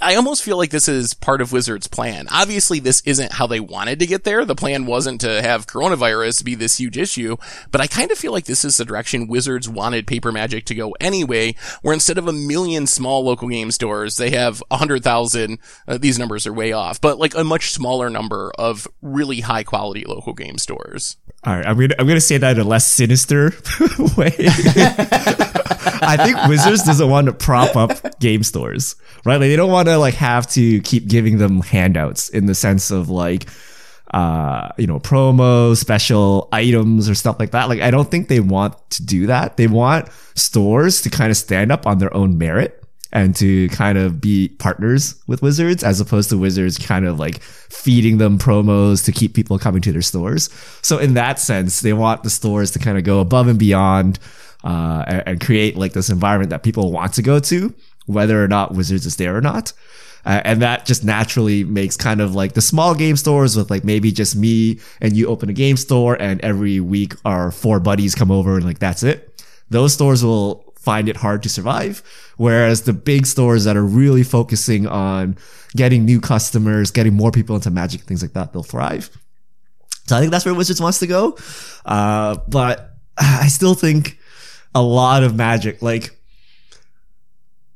S1: I almost feel like this is part of Wizards' plan. Obviously, this isn't how they wanted to get there. The plan wasn't to have coronavirus be this huge issue, but I kind of feel like this is the direction Wizards wanted Paper Magic to go anyway, where instead of a million small local game stores, they have a hundred thousand, uh, these numbers are way off, but like a much smaller number of really high quality local game stores.
S2: all right, I'm gonna I'm gonna say that in a less sinister way. I think Wizards doesn't want to prop up game stores, right? Like they don't want to like have to keep giving them handouts in the sense of like uh you know promos special items or stuff like that. Like i don't think they want to do that. They want stores to kind of stand up on their own merit and to kind of be partners with wizards as opposed to wizards kind of like feeding them promos to keep people coming to their stores. So in that sense they want the stores to kind of go above and beyond uh, and, and create like this environment that people want to go to whether or not wizards is there or not uh, and that just naturally makes kind of like the small game stores with like maybe just me and you open a game store and every week our four buddies come over and like that's it. Those stores will find it hard to survive. Whereas the big stores that are really focusing on getting new customers, getting more people into magic, things like that, they'll thrive. So I think that's where Wizards wants to go. Uh, but I still think a lot of magic, like,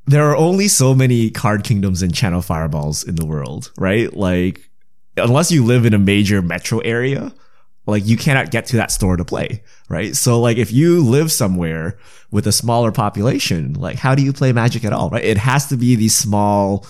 S2: there are only so many card kingdoms and channel fireballs in the world, right? Like, unless you live in a major metro area, like you cannot get to that store to play, right? So like if you live somewhere with a smaller population, like how do you play magic at all, right? It has to be these small,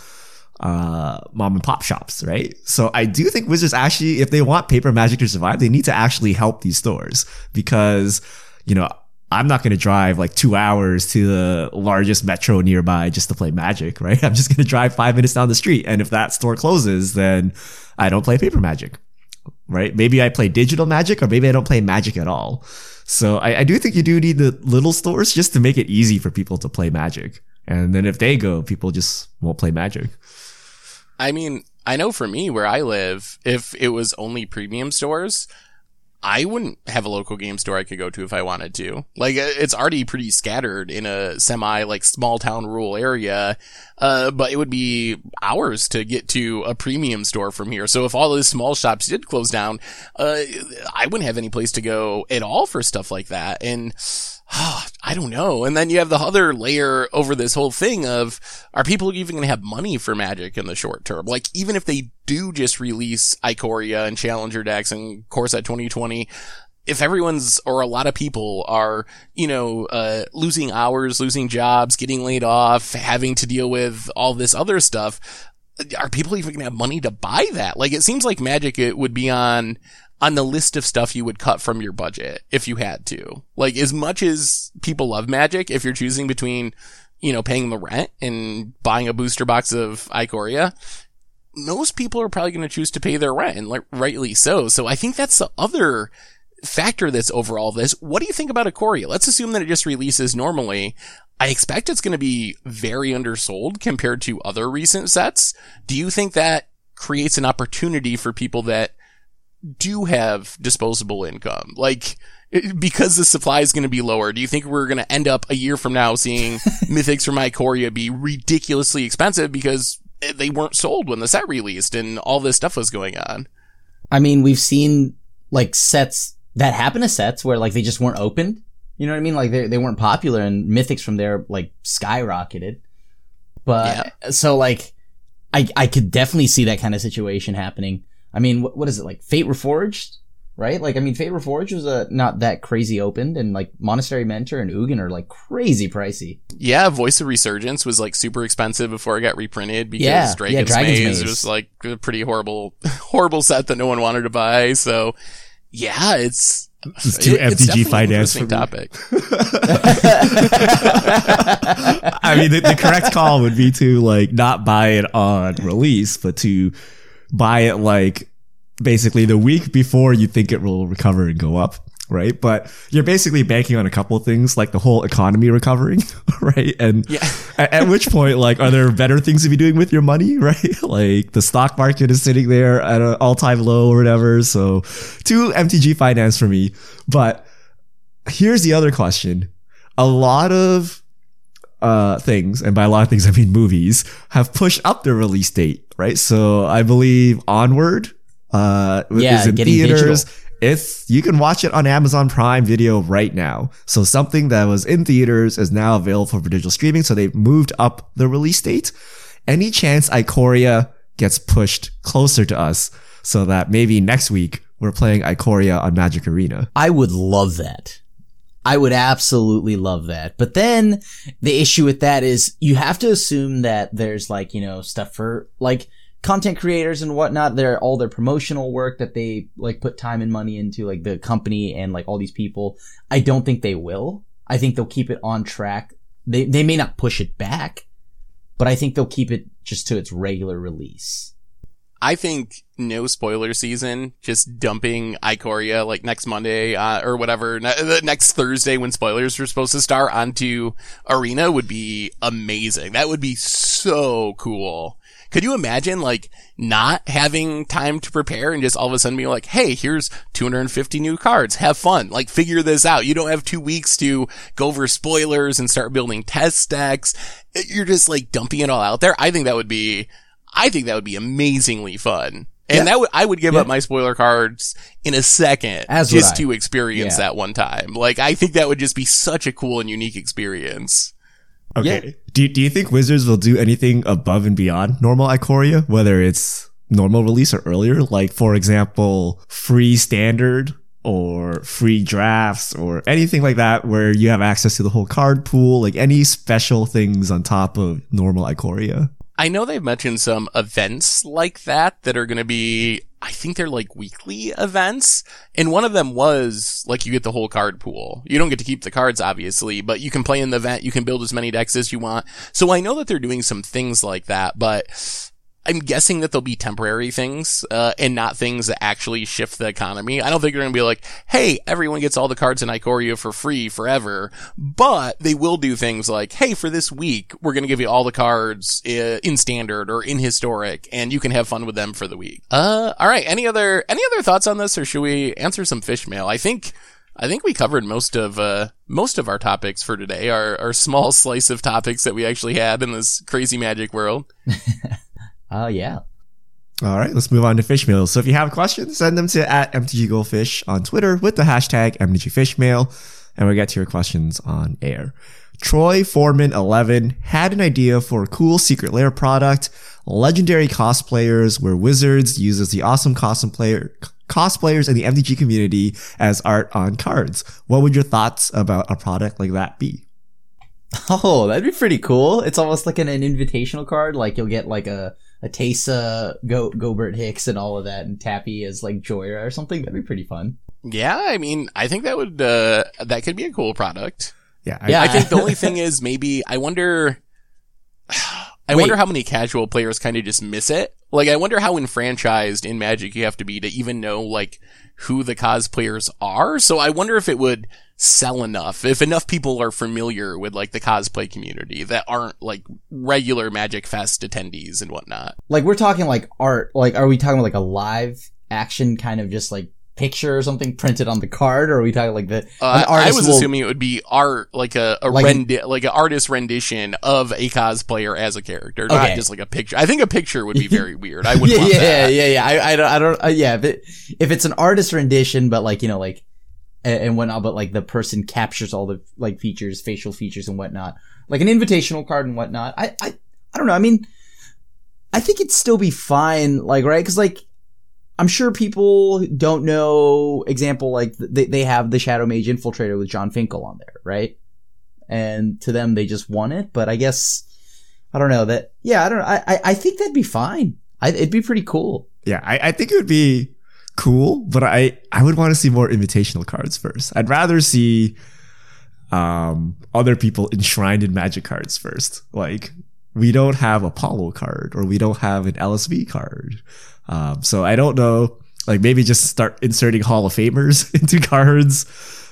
S2: uh, mom and pop shops, right? So I do think Wizards actually, if they want paper magic to survive, they need to actually help these stores because, you know, I'm not going to drive like two hours to the largest metro nearby just to play magic, right? I'm just going to drive five minutes down the street. And if that store closes, then I don't play paper magic, right? Maybe I play digital magic or maybe I don't play magic at all. So I, I do think you do need the little stores just to make it easy for people to play magic. And then if they go, people just won't play magic.
S1: I mean, I know for me where I live, if it was only premium stores, I wouldn't have a local game store I could go to if I wanted to. Like, uh, it's already pretty scattered in a semi, like, small town rural area. Uh, but it would be hours to get to a premium store from here. So if all those small shops did close down, uh, I wouldn't have any place to go at all for stuff like that. And, I don't know. And then you have the other layer over this whole thing of are people even going to have money for Magic in the short term? Like even if they do just release Ikoria and Challenger decks and Core Set 2020, if everyone's or a lot of people are, you know, uh, losing hours, losing jobs, getting laid off, having to deal with all this other stuff, are people even going to have money to buy that? Like it seems like Magic it would be on on the list of stuff you would cut from your budget if you had to. Like as much as people love magic, if you're choosing between, you know, paying the rent and buying a booster box of Ikoria, most people are probably going to choose to pay their rent and like, rightly so. So I think that's the other factor that's over all this. What do you think about Ikoria? Let's assume that it just releases normally. I expect it's going to be very undersold compared to other recent sets. Do you think that creates an opportunity for people that do have disposable income? Like, because the supply is going to be lower, do you think we're going to end up a year from now seeing mythics from Ikoria be ridiculously expensive because they weren't sold when the set released and all this stuff was going on?
S3: I mean, we've seen like sets that happen to sets where like they just weren't opened. You know what I mean? Like they, they weren't popular and mythics from there like skyrocketed. But yeah. so like, I, I could definitely see that kind of situation happening. I mean, what, what is it like? Fate Reforged, right? Like, I mean, Fate Reforged was a not that crazy opened, and like Monastery Mentor and Ugin are like crazy pricey.
S1: Yeah, Voice of Resurgence was like super expensive before it got reprinted because yeah, Dragon's, yeah, Dragon's Maze, Maze was like a pretty horrible, horrible set that no one wanted to buy. So, yeah, it's
S2: it's too it, MTG finance for topic. I mean, the, the correct call would be to like not buy it on release, but to buy it like basically the week before you think it will recover and go up. Right. But you're basically banking on a couple of things like the whole economy recovering. Right. And yeah. at, at, which point, like, are there better things to be doing with your money? Right. Like the stock market is sitting there at an all time low or whatever. So two MTG finance for me. But here's the other question. A lot of uh, things, and by a lot of things I mean movies, have pushed up their release date, right? So I believe Onward uh, yeah, is in theaters. Digital. It's you can watch it on Amazon Prime Video right now. So something that was in theaters is now available for digital streaming. So they've moved up the release date. Any chance Ikoria gets pushed closer to us so that maybe next week we're playing Ikoria on Magic Arena?
S3: I would love that. I would absolutely love that. But then the issue with that is you have to assume that there's like, you know, stuff for like content creators and whatnot. They're all their promotional work that they like put time and money into, like the company and like all these people. I don't think they will. I think they'll keep it on track. They, they may not push it back, but I think they'll keep it just to its regular release.
S1: I think no spoiler season, just dumping Ikoria like next Monday uh, or whatever, ne- next Thursday when spoilers were supposed to start onto Arena would be amazing. That would be so cool. Could you imagine like not having time to prepare and just all of a sudden be like, Hey, here's 250 new cards. Have fun. Like figure this out. You don't have two weeks to go over spoilers and start building test decks. You're just like dumping it all out there. I think that would be I think that would be amazingly fun. And yeah. that would, I would give yeah. up my spoiler cards in a second As just to experience yeah. that one time. Like, I think that would just be such a cool and unique experience.
S2: Okay. Do, do you think Wizards will do anything above and beyond normal Ikoria? Whether it's normal release or earlier? Like, for example, free standard or free drafts or anything like that where you have access to the whole card pool, like any special things on top of normal Ikoria?
S1: I know they've mentioned some events like that that are going to be, I think they're like weekly events. And one of them was like you get the whole card pool. You don't get to keep the cards, obviously, but you can play in the event. You can build as many decks as you want. So I know that they're doing some things like that, but I'm guessing that they'll be temporary things, uh, and not things that actually shift the economy. I don't think they're going to be like, hey, everyone gets all the cards in Ikoria for free forever. But they will do things like, hey, for this week, we're going to give you all the cards uh, in standard or in historic, and you can have fun with them for the week. Uh, all right. Any other, any other thoughts on this, or should we answer some fish mail? I think, I think we covered most of, uh, most of our topics for today, our, our small slice of topics that we actually had in this crazy magic world.
S3: Oh yeah.
S2: All right, let's move on to fish mail. So if you have questions, send them to at MTG Goldfish on Twitter with the hashtag MTG and we'll get to your questions on air. Troy Foreman 11 had an idea for a cool secret lair product, legendary cosplayers, where Wizards uses the awesome cosplayer cosplayers in the MTG community as art on cards. What would your thoughts about a product like that be?
S3: Oh, that'd be pretty cool. It's almost like an, an invitational card. Like you'll get like a a Teysa, Go Gobert Hicks, and all of that, and Tappy as like Joya or something. That'd be pretty fun.
S1: Yeah, I mean, I think that would uh that could be a cool product.
S2: Yeah,
S3: Yeah.
S1: I think the only thing is maybe I wonder I
S3: Wait.
S1: wonder how many casual players kind of just miss it. Like I wonder how enfranchised in Magic you have to be to even know like who the cosplayers are. So I wonder if it would sell enough, if enough people are familiar with like the cosplay community that aren't like regular Magic Fest attendees and whatnot.
S3: Like we're talking like art. Like are we talking like a live action kind of just like picture or something printed on the card, or are we talking like the
S1: Uh, I was
S3: will-
S1: assuming it would be art, like a, a
S3: Like-
S1: rendi- like an artist rendition of a cosplayer as a character, not just like a picture. I think a picture would be very weird. I would
S3: yeah,
S1: want
S3: yeah,
S1: that.
S3: yeah, yeah. I, I don't, I don't, uh, yeah. If, it, if it's an artist rendition, but like you know, like and, and whatnot, but like the person captures all the like features, facial features and whatnot, like an invitational card and whatnot. I, I, I don't know. I mean, I think it'd still be fine, like right? Because like I'm sure people don't know. Example, like they they have the Shadowmage Infiltrator with Jon Finkel on there, right? And to them, they just want it. But I guess I don't know that. Yeah, I don't know. I I, I think that'd be fine. I, it'd be pretty cool.
S2: Yeah, I, I think it would be cool, but I, I would want to see more invitational cards first. I'd rather see um, other people enshrined in magic cards first. Like, we don't have Apollo card or we don't have an LSV card. Um, so I don't know, like maybe just start inserting Hall of Famers into cards.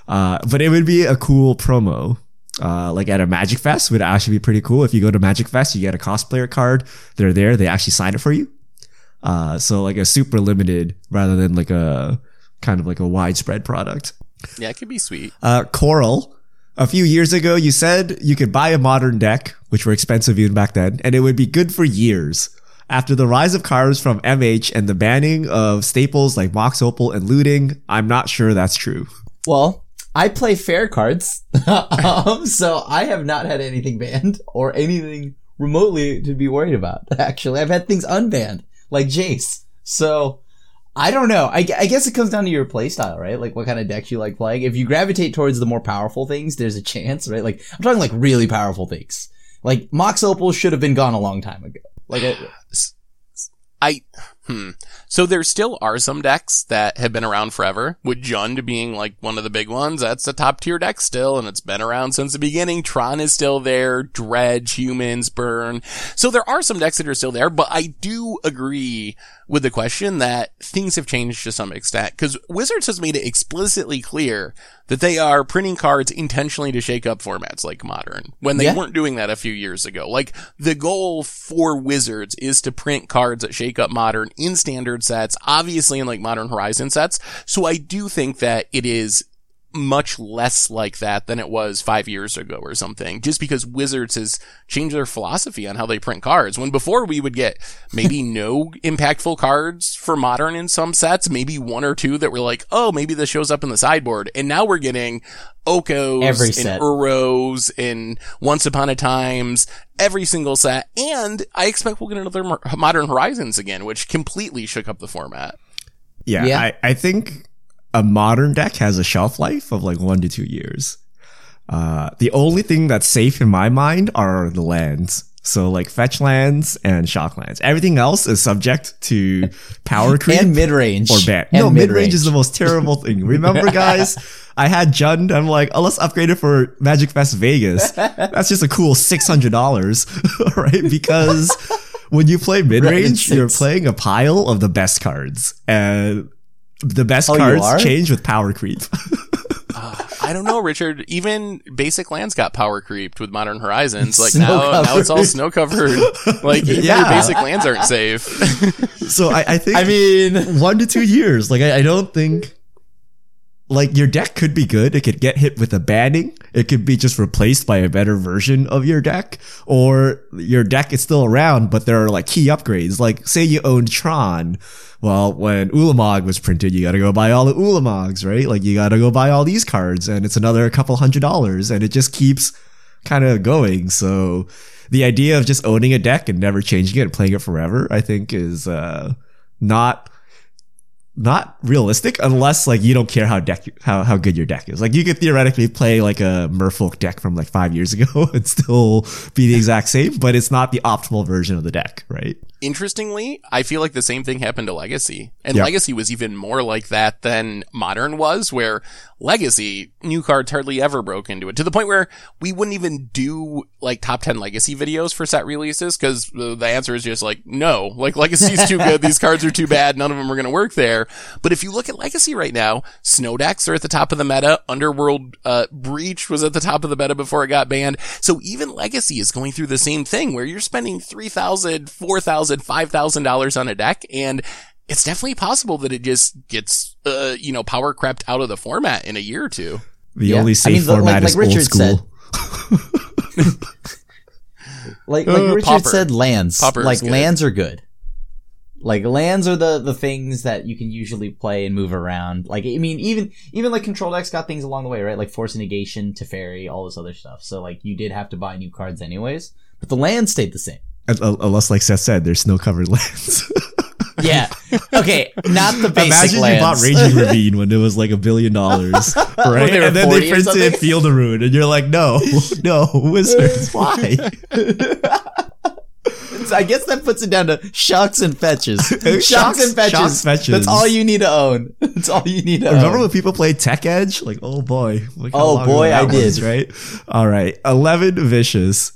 S2: Uh, but it would be a cool promo. Uh, like at a Magic Fest would actually be pretty cool. If you go to Magic Fest, you get a cosplayer card. They're there. They actually sign it for you. Uh, so like a super limited rather than like a kind of like a widespread product.
S1: Yeah, it could be sweet.
S2: Uh, Coral, a few years ago, you said you could buy a modern deck, which were expensive even back then, and it would be good for years. After the rise of cards from MH and the banning of staples like Mox Opal and looting, I'm not sure that's true.
S3: Well, I play fair cards, um, so I have not had anything banned or anything remotely to be worried about. Actually, I've had things unbanned, like Jace. So I don't know. I, I guess it comes down to your playstyle, right? Like what kind of decks you like playing. If you gravitate towards the more powerful things, there's a chance, right? Like I'm talking like really powerful things. Like Mox Opal should have been gone a long time ago. Like I,
S1: I, hmm. So there still are some decks that have been around forever, with Jund being like one of the big ones. That's a top tier deck still, and it's been around since the beginning. Tron is still there, Dredge, Humans, Burn. So there are some decks that are still there, but I do agree with the question that things have changed to some extent, because Wizards has made it explicitly clear that they are printing cards intentionally to shake up formats like Modern, when they
S3: Yeah.
S1: weren't doing that a few years ago. Like, the goal for Wizards is to print cards that shake up Modern in standard sets, obviously in like Modern Horizon sets. So I do think that it is much less like that than it was five years ago or something, just because Wizards has changed their philosophy on how they print cards. When before we would get maybe no impactful cards for modern in some sets, maybe one or two that were like, oh, maybe this shows up in the sideboard. And now we're getting Okos
S3: Every
S1: and
S3: set.
S1: Uros and Once Upon a Times, every single set. And I expect we'll get another Modern Horizons again, which completely shook up the format.
S2: Yeah,
S3: Yeah.
S2: I, I think a modern deck has a shelf life of like one to two years. Uh, the only thing that's safe in my mind are the lands. So like fetch lands and shock lands. Everything else is subject to power creep
S3: and mid range
S2: or ban. No, mid range is the most terrible thing. Remember, guys? I had Jund. I'm like, oh, let's upgrade it for Magic Fest Vegas. That's just a cool six hundred dollars, right? Because when you play mid range, you're playing a pile of the best cards, and the best
S3: Oh,
S2: cards change with power creep.
S1: Uh, I don't know, Richard. Even basic lands got power creeped with Modern Horizons. Like
S3: Snow
S1: now, now it's all snow covered. Like even
S2: Yeah.
S1: your basic lands aren't safe.
S2: so I, I think
S3: I mean,
S2: one to two years. Like I, I don't think like your deck could be good. It could get hit with a banning. It could be just replaced by a better version of your deck, or your deck is still around, but there are like key upgrades. Like say you owned Tron. Well, when Ulamog was printed, you got to go buy all the Ulamogs, right? Like you got to go buy all these cards, and it's another couple hundred dollars, and it just keeps kind of going. So the idea of just owning a deck and never changing it and playing it forever, I think, is uh, not not realistic unless like you don't care how deck how, how good your deck is. Like you could theoretically play like a Merfolk deck from like five years ago and still be the exact same, but it's not the optimal version of the deck, right?
S1: Interestingly, I feel like the same thing happened to Legacy. And
S2: Yeah.
S1: Legacy was even more like that than Modern was, where Legacy, new cards hardly ever broke into it to the point where we wouldn't even do like top 10 Legacy videos for set releases because the, the answer is just like, no, like Legacy's too good. These cards are too bad. None of them are going to work there. But if you look at Legacy right now, Snow decks are at the top of the meta. Underworld, uh, Breach was at the top of the meta before it got banned. So even Legacy is going through the same thing where you're spending $3,000, $4,000, $5,000 on a deck and it's definitely possible that it just gets, uh, you know, power crept out of the format in a year or two.
S2: The
S3: Yeah.
S2: only
S3: I
S2: safe
S3: mean, the- like-
S2: format
S3: like
S2: is
S3: Richard
S2: old school.
S3: like like
S1: Uh,
S3: Richard
S1: Pauper.
S3: said, lands.
S1: Pauper is
S3: like
S1: good.
S3: lands are good. Like lands are the the things that you can usually play and move around. Like I mean, even even like control decks got things along the way, right? Like force of negation, Teferi, all this other stuff. So like you did have to buy new cards anyways, but the land stayed the same.
S2: Un- un- uh, Unless, uh, like Seth said, there's snow covered lands.
S3: Yeah. Okay. Not the basic
S2: Imagine
S3: lands.
S2: you bought Raging Ravine when it was like a billion dollars, right? and then they printed? Field of Ruin, and you're like, no, no, Wizards, why?
S3: I guess that puts it down to shocks and fetches. shocks,
S2: Shocks-
S3: and fetches.
S2: shocks, fetches.
S3: That's all you need to own. That's all you need to
S2: Remember
S3: own.
S2: when people played Tech Edge? Like, oh boy.
S3: Oh boy, I did.
S2: was, right? All right. 11 vicious.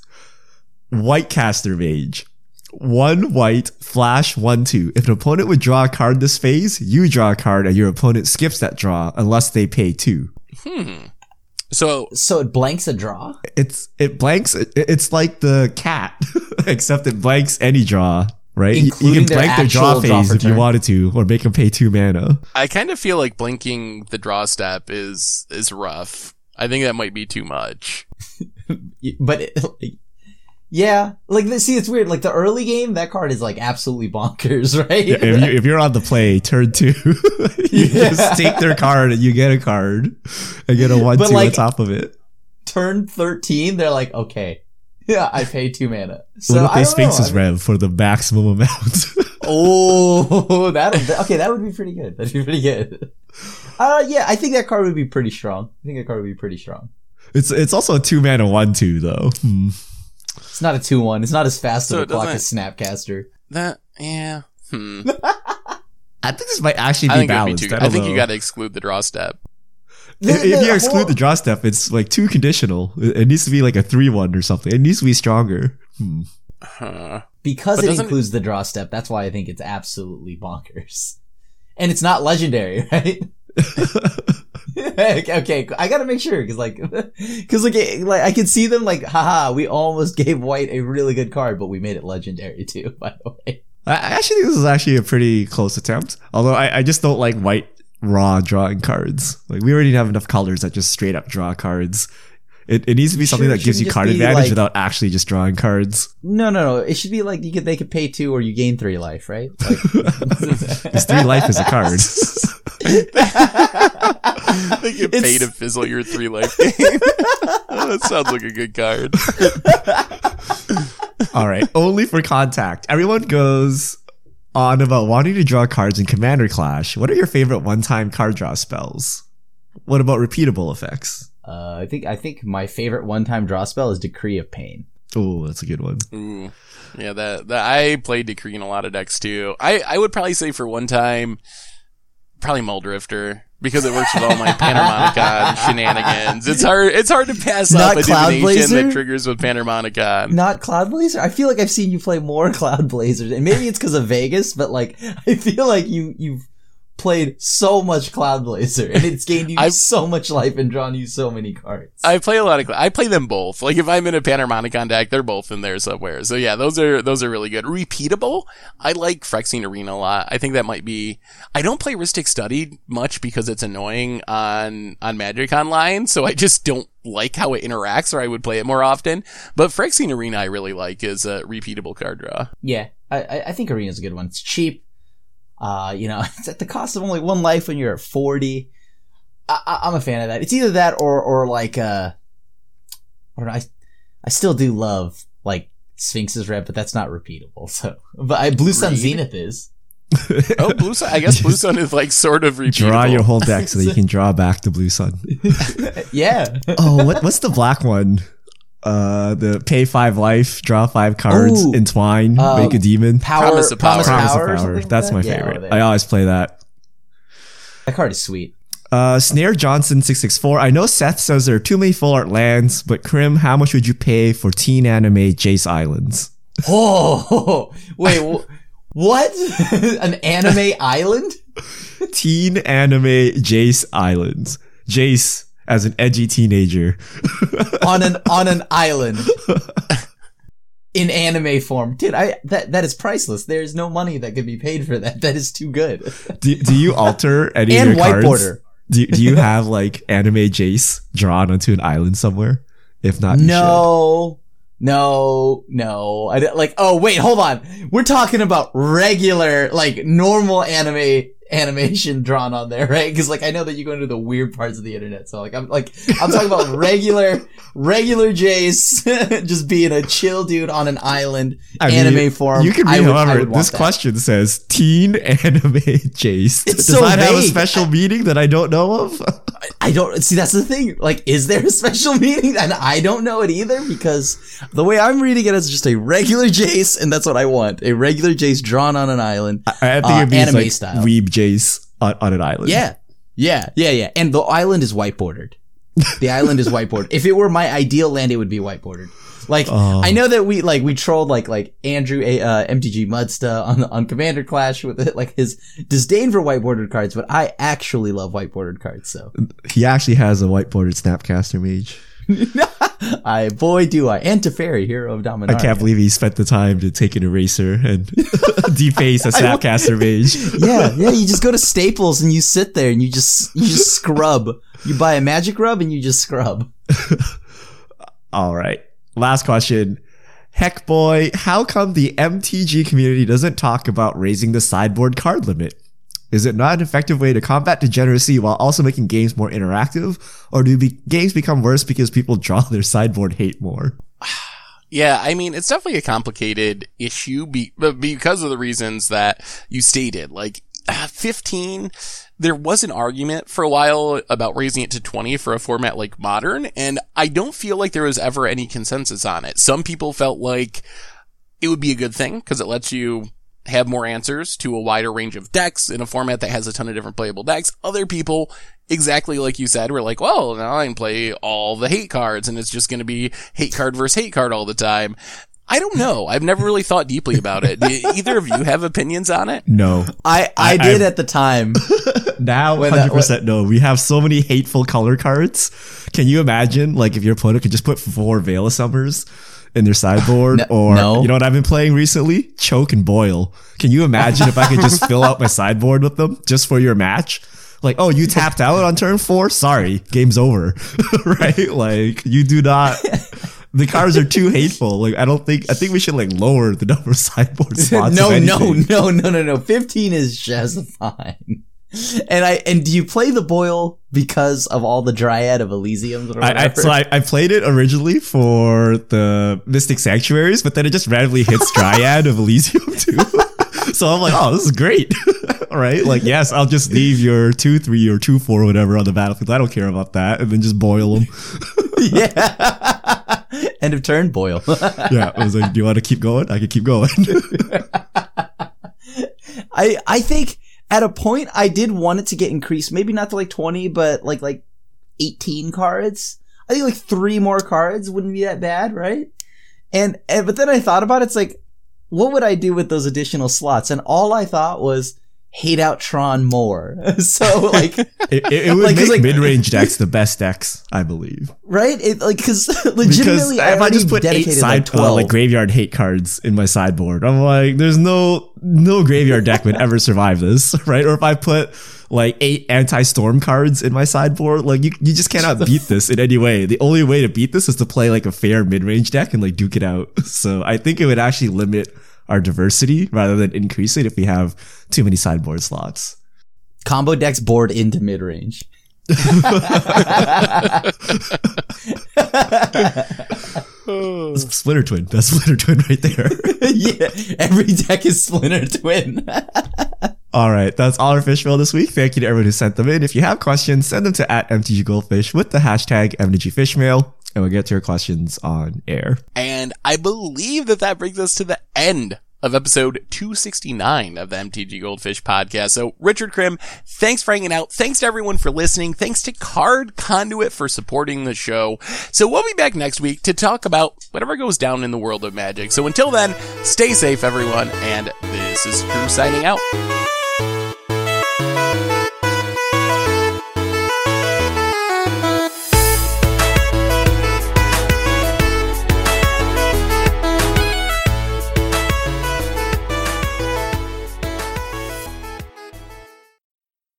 S2: White caster mage. One white, flash, one, two. If an opponent would draw a card this phase, you draw a card and your opponent skips that draw unless they pay two.
S1: Hmm. So
S3: So it blanks a draw.
S2: It's, it blanks, it, it's like the cat, except it blanks any draw, right? You- you can
S3: their
S2: blank their draw
S3: draw
S2: phase
S3: for
S2: if you wanted to, or make them pay two mana.
S1: I kind of feel like blinking the draw step is, is rough. I think that might be too much.
S3: But it, like, yeah, like see, it's weird. Like the early game, that card is like absolutely bonkers, right?
S2: Yeah, if, you, if you're on the play, turn two, you
S3: Yeah.
S2: just take their card and you get a card and get a one
S3: But,
S2: two
S3: like-
S2: on top of it.
S3: Turn thirteen, they're like, okay, yeah, I pay two mana. So
S2: what if they
S3: don't
S2: Sphinx is rev for the maximum amount?
S3: Oh, that okay. That would be pretty good. That'd be pretty good. Uh, yeah, I think that card would be pretty strong. I think that card would be pretty strong.
S2: it's it's also a two mana one two though. Hmm.
S3: It's not a two one. It's not as fast
S1: So
S3: of a clock as Snapcaster.
S1: That, yeah. Hmm.
S2: I think this might actually be
S1: think it would be
S2: balanced.
S1: too,
S2: I,
S1: I, think
S2: know.
S1: you got to exclude the draw step.
S2: If,
S3: The-
S2: if you exclude
S3: whole-
S2: the draw step, it's like too conditional. It, it needs to be like a three one or something. It needs to be stronger. Hmm.
S1: Huh.
S3: because
S1: But
S3: it
S1: doesn't-
S3: includes the draw step, that's why I think it's absolutely bonkers. And it's not legendary, right? okay, I gotta make sure because like, because like, like I can see them like, haha, we almost gave White a really good card, but we made it legendary too. By the way,
S2: I actually think this is actually a pretty close attempt. Although I, I just don't like white raw drawing cards. Like we already have enough colors that just straight up draw cards. It, it needs to be something
S3: Sure,
S2: that gives you card advantage
S3: like-
S2: without actually just drawing cards.
S3: no, no, no. It should be like you could they could pay two or you gain three life, right? Like,
S2: Because three life is a card.
S1: They get
S3: It's-
S1: paid to fizzle your three life game. that sounds like a good card.
S2: All right, only for contact. Everyone goes on about wanting to draw cards in Commander Clash. What are your favorite one-time card draw spells? What about repeatable effects?
S3: uh, I think I think my favorite one time draw spell is Decree of Pain.
S2: Oh, that's a good one.
S1: Ooh. Yeah, that, that I played Decree in a lot of decks too. I, I would probably say for one time, probably Muldrifter. because it works with all my Panharmonicon shenanigans. It's hard. It's hard to pass
S3: Not
S1: up a
S3: Cloud
S1: divination
S3: Blazer?
S1: that triggers with Panharmonicon.
S3: Not Cloud Blazer. I feel like I've seen you play more Cloud Blazers, and maybe it's because of Vegas, but like I feel like you you've played so much Cloud Blazer, and it's gained you
S1: I've-
S3: so much life and drawn you so many cards.
S1: I play a lot of. I play them both. Like if I'm in a Panharmonicon deck, they're both in there somewhere. So yeah, those are those are really good. Repeatable. I like Phyrexian Arena a lot. I think that might be. I don't play Rhystic Study much because it's annoying on on Magic Online. So I just don't like how it interacts, or I would play it more often. But Phyrexian Arena I really like is a repeatable card draw.
S3: Yeah, I, I I think Arena's a good one. It's cheap. Uh, you know, it's at the cost of only one life when you're at 40. I, I, I'm a fan of that. It's either that or, or like, uh, I don't know. I, I still do love, like, Sphinx's Rev, but that's not repeatable. So, but I, Blue Sun
S1: Read.
S3: Zenith is.
S1: Oh, Blue Sun. I guess Blue Sun is like sort of repeatable.
S2: Draw your whole deck so that you can draw back the blue sun.
S3: yeah.
S2: oh, what, what's the black one? Uh, the pay five life, draw five cards,
S3: Ooh.
S2: entwine,
S3: Uh,
S2: make a demon.
S3: Power,
S1: Promise of Power.
S2: Promise of
S3: or
S2: power.
S3: something like
S2: That's
S3: that?
S2: my
S3: Yeah,
S2: favorite.
S3: there.
S2: I always play that.
S3: that card is sweet.
S2: Uh, Snare Johnson six six four. I know Seth says there are too many full art lands, but Krim, how much would you pay for teen anime Jace Islands?
S3: Oh, wait, wh- what? An anime island?
S2: teen anime Jace Islands. Jace as an edgy teenager.
S3: on an on an island in anime form, dude. I that that is priceless. There is no money that could be paid for that. That is too good.
S2: Do, do you alter any
S3: And
S2: of your cards? Do, do you have like anime Jace drawn onto an island somewhere? If not,
S3: No, no, no. I like. Oh wait, hold on. We're talking about regular, like normal anime animation drawn on there, right? Because like I know that you go into the weird parts of the internet. So like I'm like I'm talking about regular, regular Jace just being a chill dude on an island,
S2: I mean,
S3: anime form.
S2: You can read,
S3: would-
S2: however, this
S3: that.
S2: question says teen anime Jace.
S3: It's
S2: Does
S3: so
S2: that have a
S3: vague.
S2: special meaning that I don't know of?
S3: I don't see. That's the thing. Like, is there a special meaning? And I don't know it either because the way I'm reading it is just a regular Jace, and that's what I want. A regular Jace drawn on an island.
S2: I, I think
S3: Uh,
S2: it means
S3: anime
S2: like
S3: style.
S2: weeb Jace on, on an island.
S3: Yeah, yeah, yeah, yeah. And the island is white bordered. The island is white bordered. If it were my ideal land, it would be white bordered. Like
S2: Oh.
S3: I know that we like we trolled like like Andrew uh, MTG Mudsta on on Commander Clash with it, like his disdain for white bordered cards, but I actually love white bordered cards. So
S2: He actually has a whiteboarded Snapcaster mage.
S3: I boy do I. And Teferi, hero of Dominaria.
S2: I can't believe he spent the time to take an eraser and deface a Snapcaster mage.
S3: yeah, yeah. You just go to Staples and you sit there and you just you just scrub. You buy a magic rub and you just scrub.
S2: All right. Last question. Heck boy, how come the MTG community doesn't talk about raising the sideboard card limit? Is it not an effective way to combat degeneracy while also making games more interactive? Or do be- games become worse because people draw their sideboard hate more?
S1: Yeah, I mean, it's definitely a complicated issue be- because of the reasons that you stated. Like, uh, 15, there was an argument for a while about raising it to 20 for a format like modern, and I don't feel like there was ever any consensus on it. Some people felt like it would be a good thing because it lets you have more answers to a wider range of decks in a format that has a ton of different playable decks. Other people, exactly like you said, were like, well, now I can play all the hate cards and it's just going to be hate card versus hate card all the time. I don't know. I've never really thought deeply about it. Either of you have opinions on it?
S2: No.
S3: I I,
S2: I-
S3: did
S2: I've-
S3: at the time.
S2: Now,
S3: When that-
S2: 100% no. We have so many hateful color cards. Can you imagine, like, if your opponent could just put four Veil of Summers in their sideboard?
S3: No-
S2: or,
S3: no.
S2: you know what I've been playing recently? Choke and Boil. Can you imagine if I could just fill out my sideboard with them just for your match? Like, oh, you tapped out on turn four? Sorry, game's over. right? Like, you do not. The cards are too hateful. Like, I don't think, I think we should, like, lower the number of sideboard spots.
S3: no, no, no, no, no, no. Fifteen is just fine. And I and do you play the boil because of all the Dryad of Elysium? Or
S2: I, I, so I, I played it originally for the Mystic Sanctuaries, but then it just randomly hits Dryad of Elysium too. so I'm like, oh, this is great. right? Like, yes, I'll just leave your 2 3 or 2 4 or whatever on the battlefield. I don't care about that. And then just boil them.
S3: yeah. End of turn, boil.
S2: Yeah. I was like, do you want to keep going? I can keep going.
S3: I I think at a point I did want it to get increased, maybe not to like 20, but like, like 18 cards. I think like three more cards wouldn't be that bad, right? And, and but then I thought about it, it's like, what would I do with those additional slots? And all I thought was hate out Tron more. so like,
S2: It, it, would
S3: Like,
S2: make
S3: like-
S2: mid-range decks the best decks, I believe.
S3: right? It like because
S2: Because
S3: legitimately, I,
S2: if I just put eight side
S3: like
S2: uh, like graveyard hate cards in my sideboard, I'm like, there's no no graveyard deck would ever survive this, right? Or if I put like eight anti-storm cards in my sideboard, like you you just cannot beat this in any way. The only way to beat this is to play like a fair mid-range deck and like duke it out. So I think it would actually limit our diversity rather than increase it if we have too many sideboard slots.
S3: combo decks board into mid range.
S2: Splinter Twin, that's splinter twin right there.
S3: yeah, every deck is Splinter Twin.
S2: All right, that's all our fish mail this week. Thank you to everyone who sent them in. If you have questions, send them to at MTG Goldfish with the hashtag MTG Fishmail, and we'll get to your questions on air.
S1: And I believe that that brings us to the end of episode 269 of the MTG Goldfish podcast. So Richard Krim, thanks for hanging out. Thanks to everyone for listening. Thanks to Card Conduit for supporting the show. So we'll be back next week to talk about whatever goes down in the world of magic. So until then, stay safe everyone. And this is Drew signing out.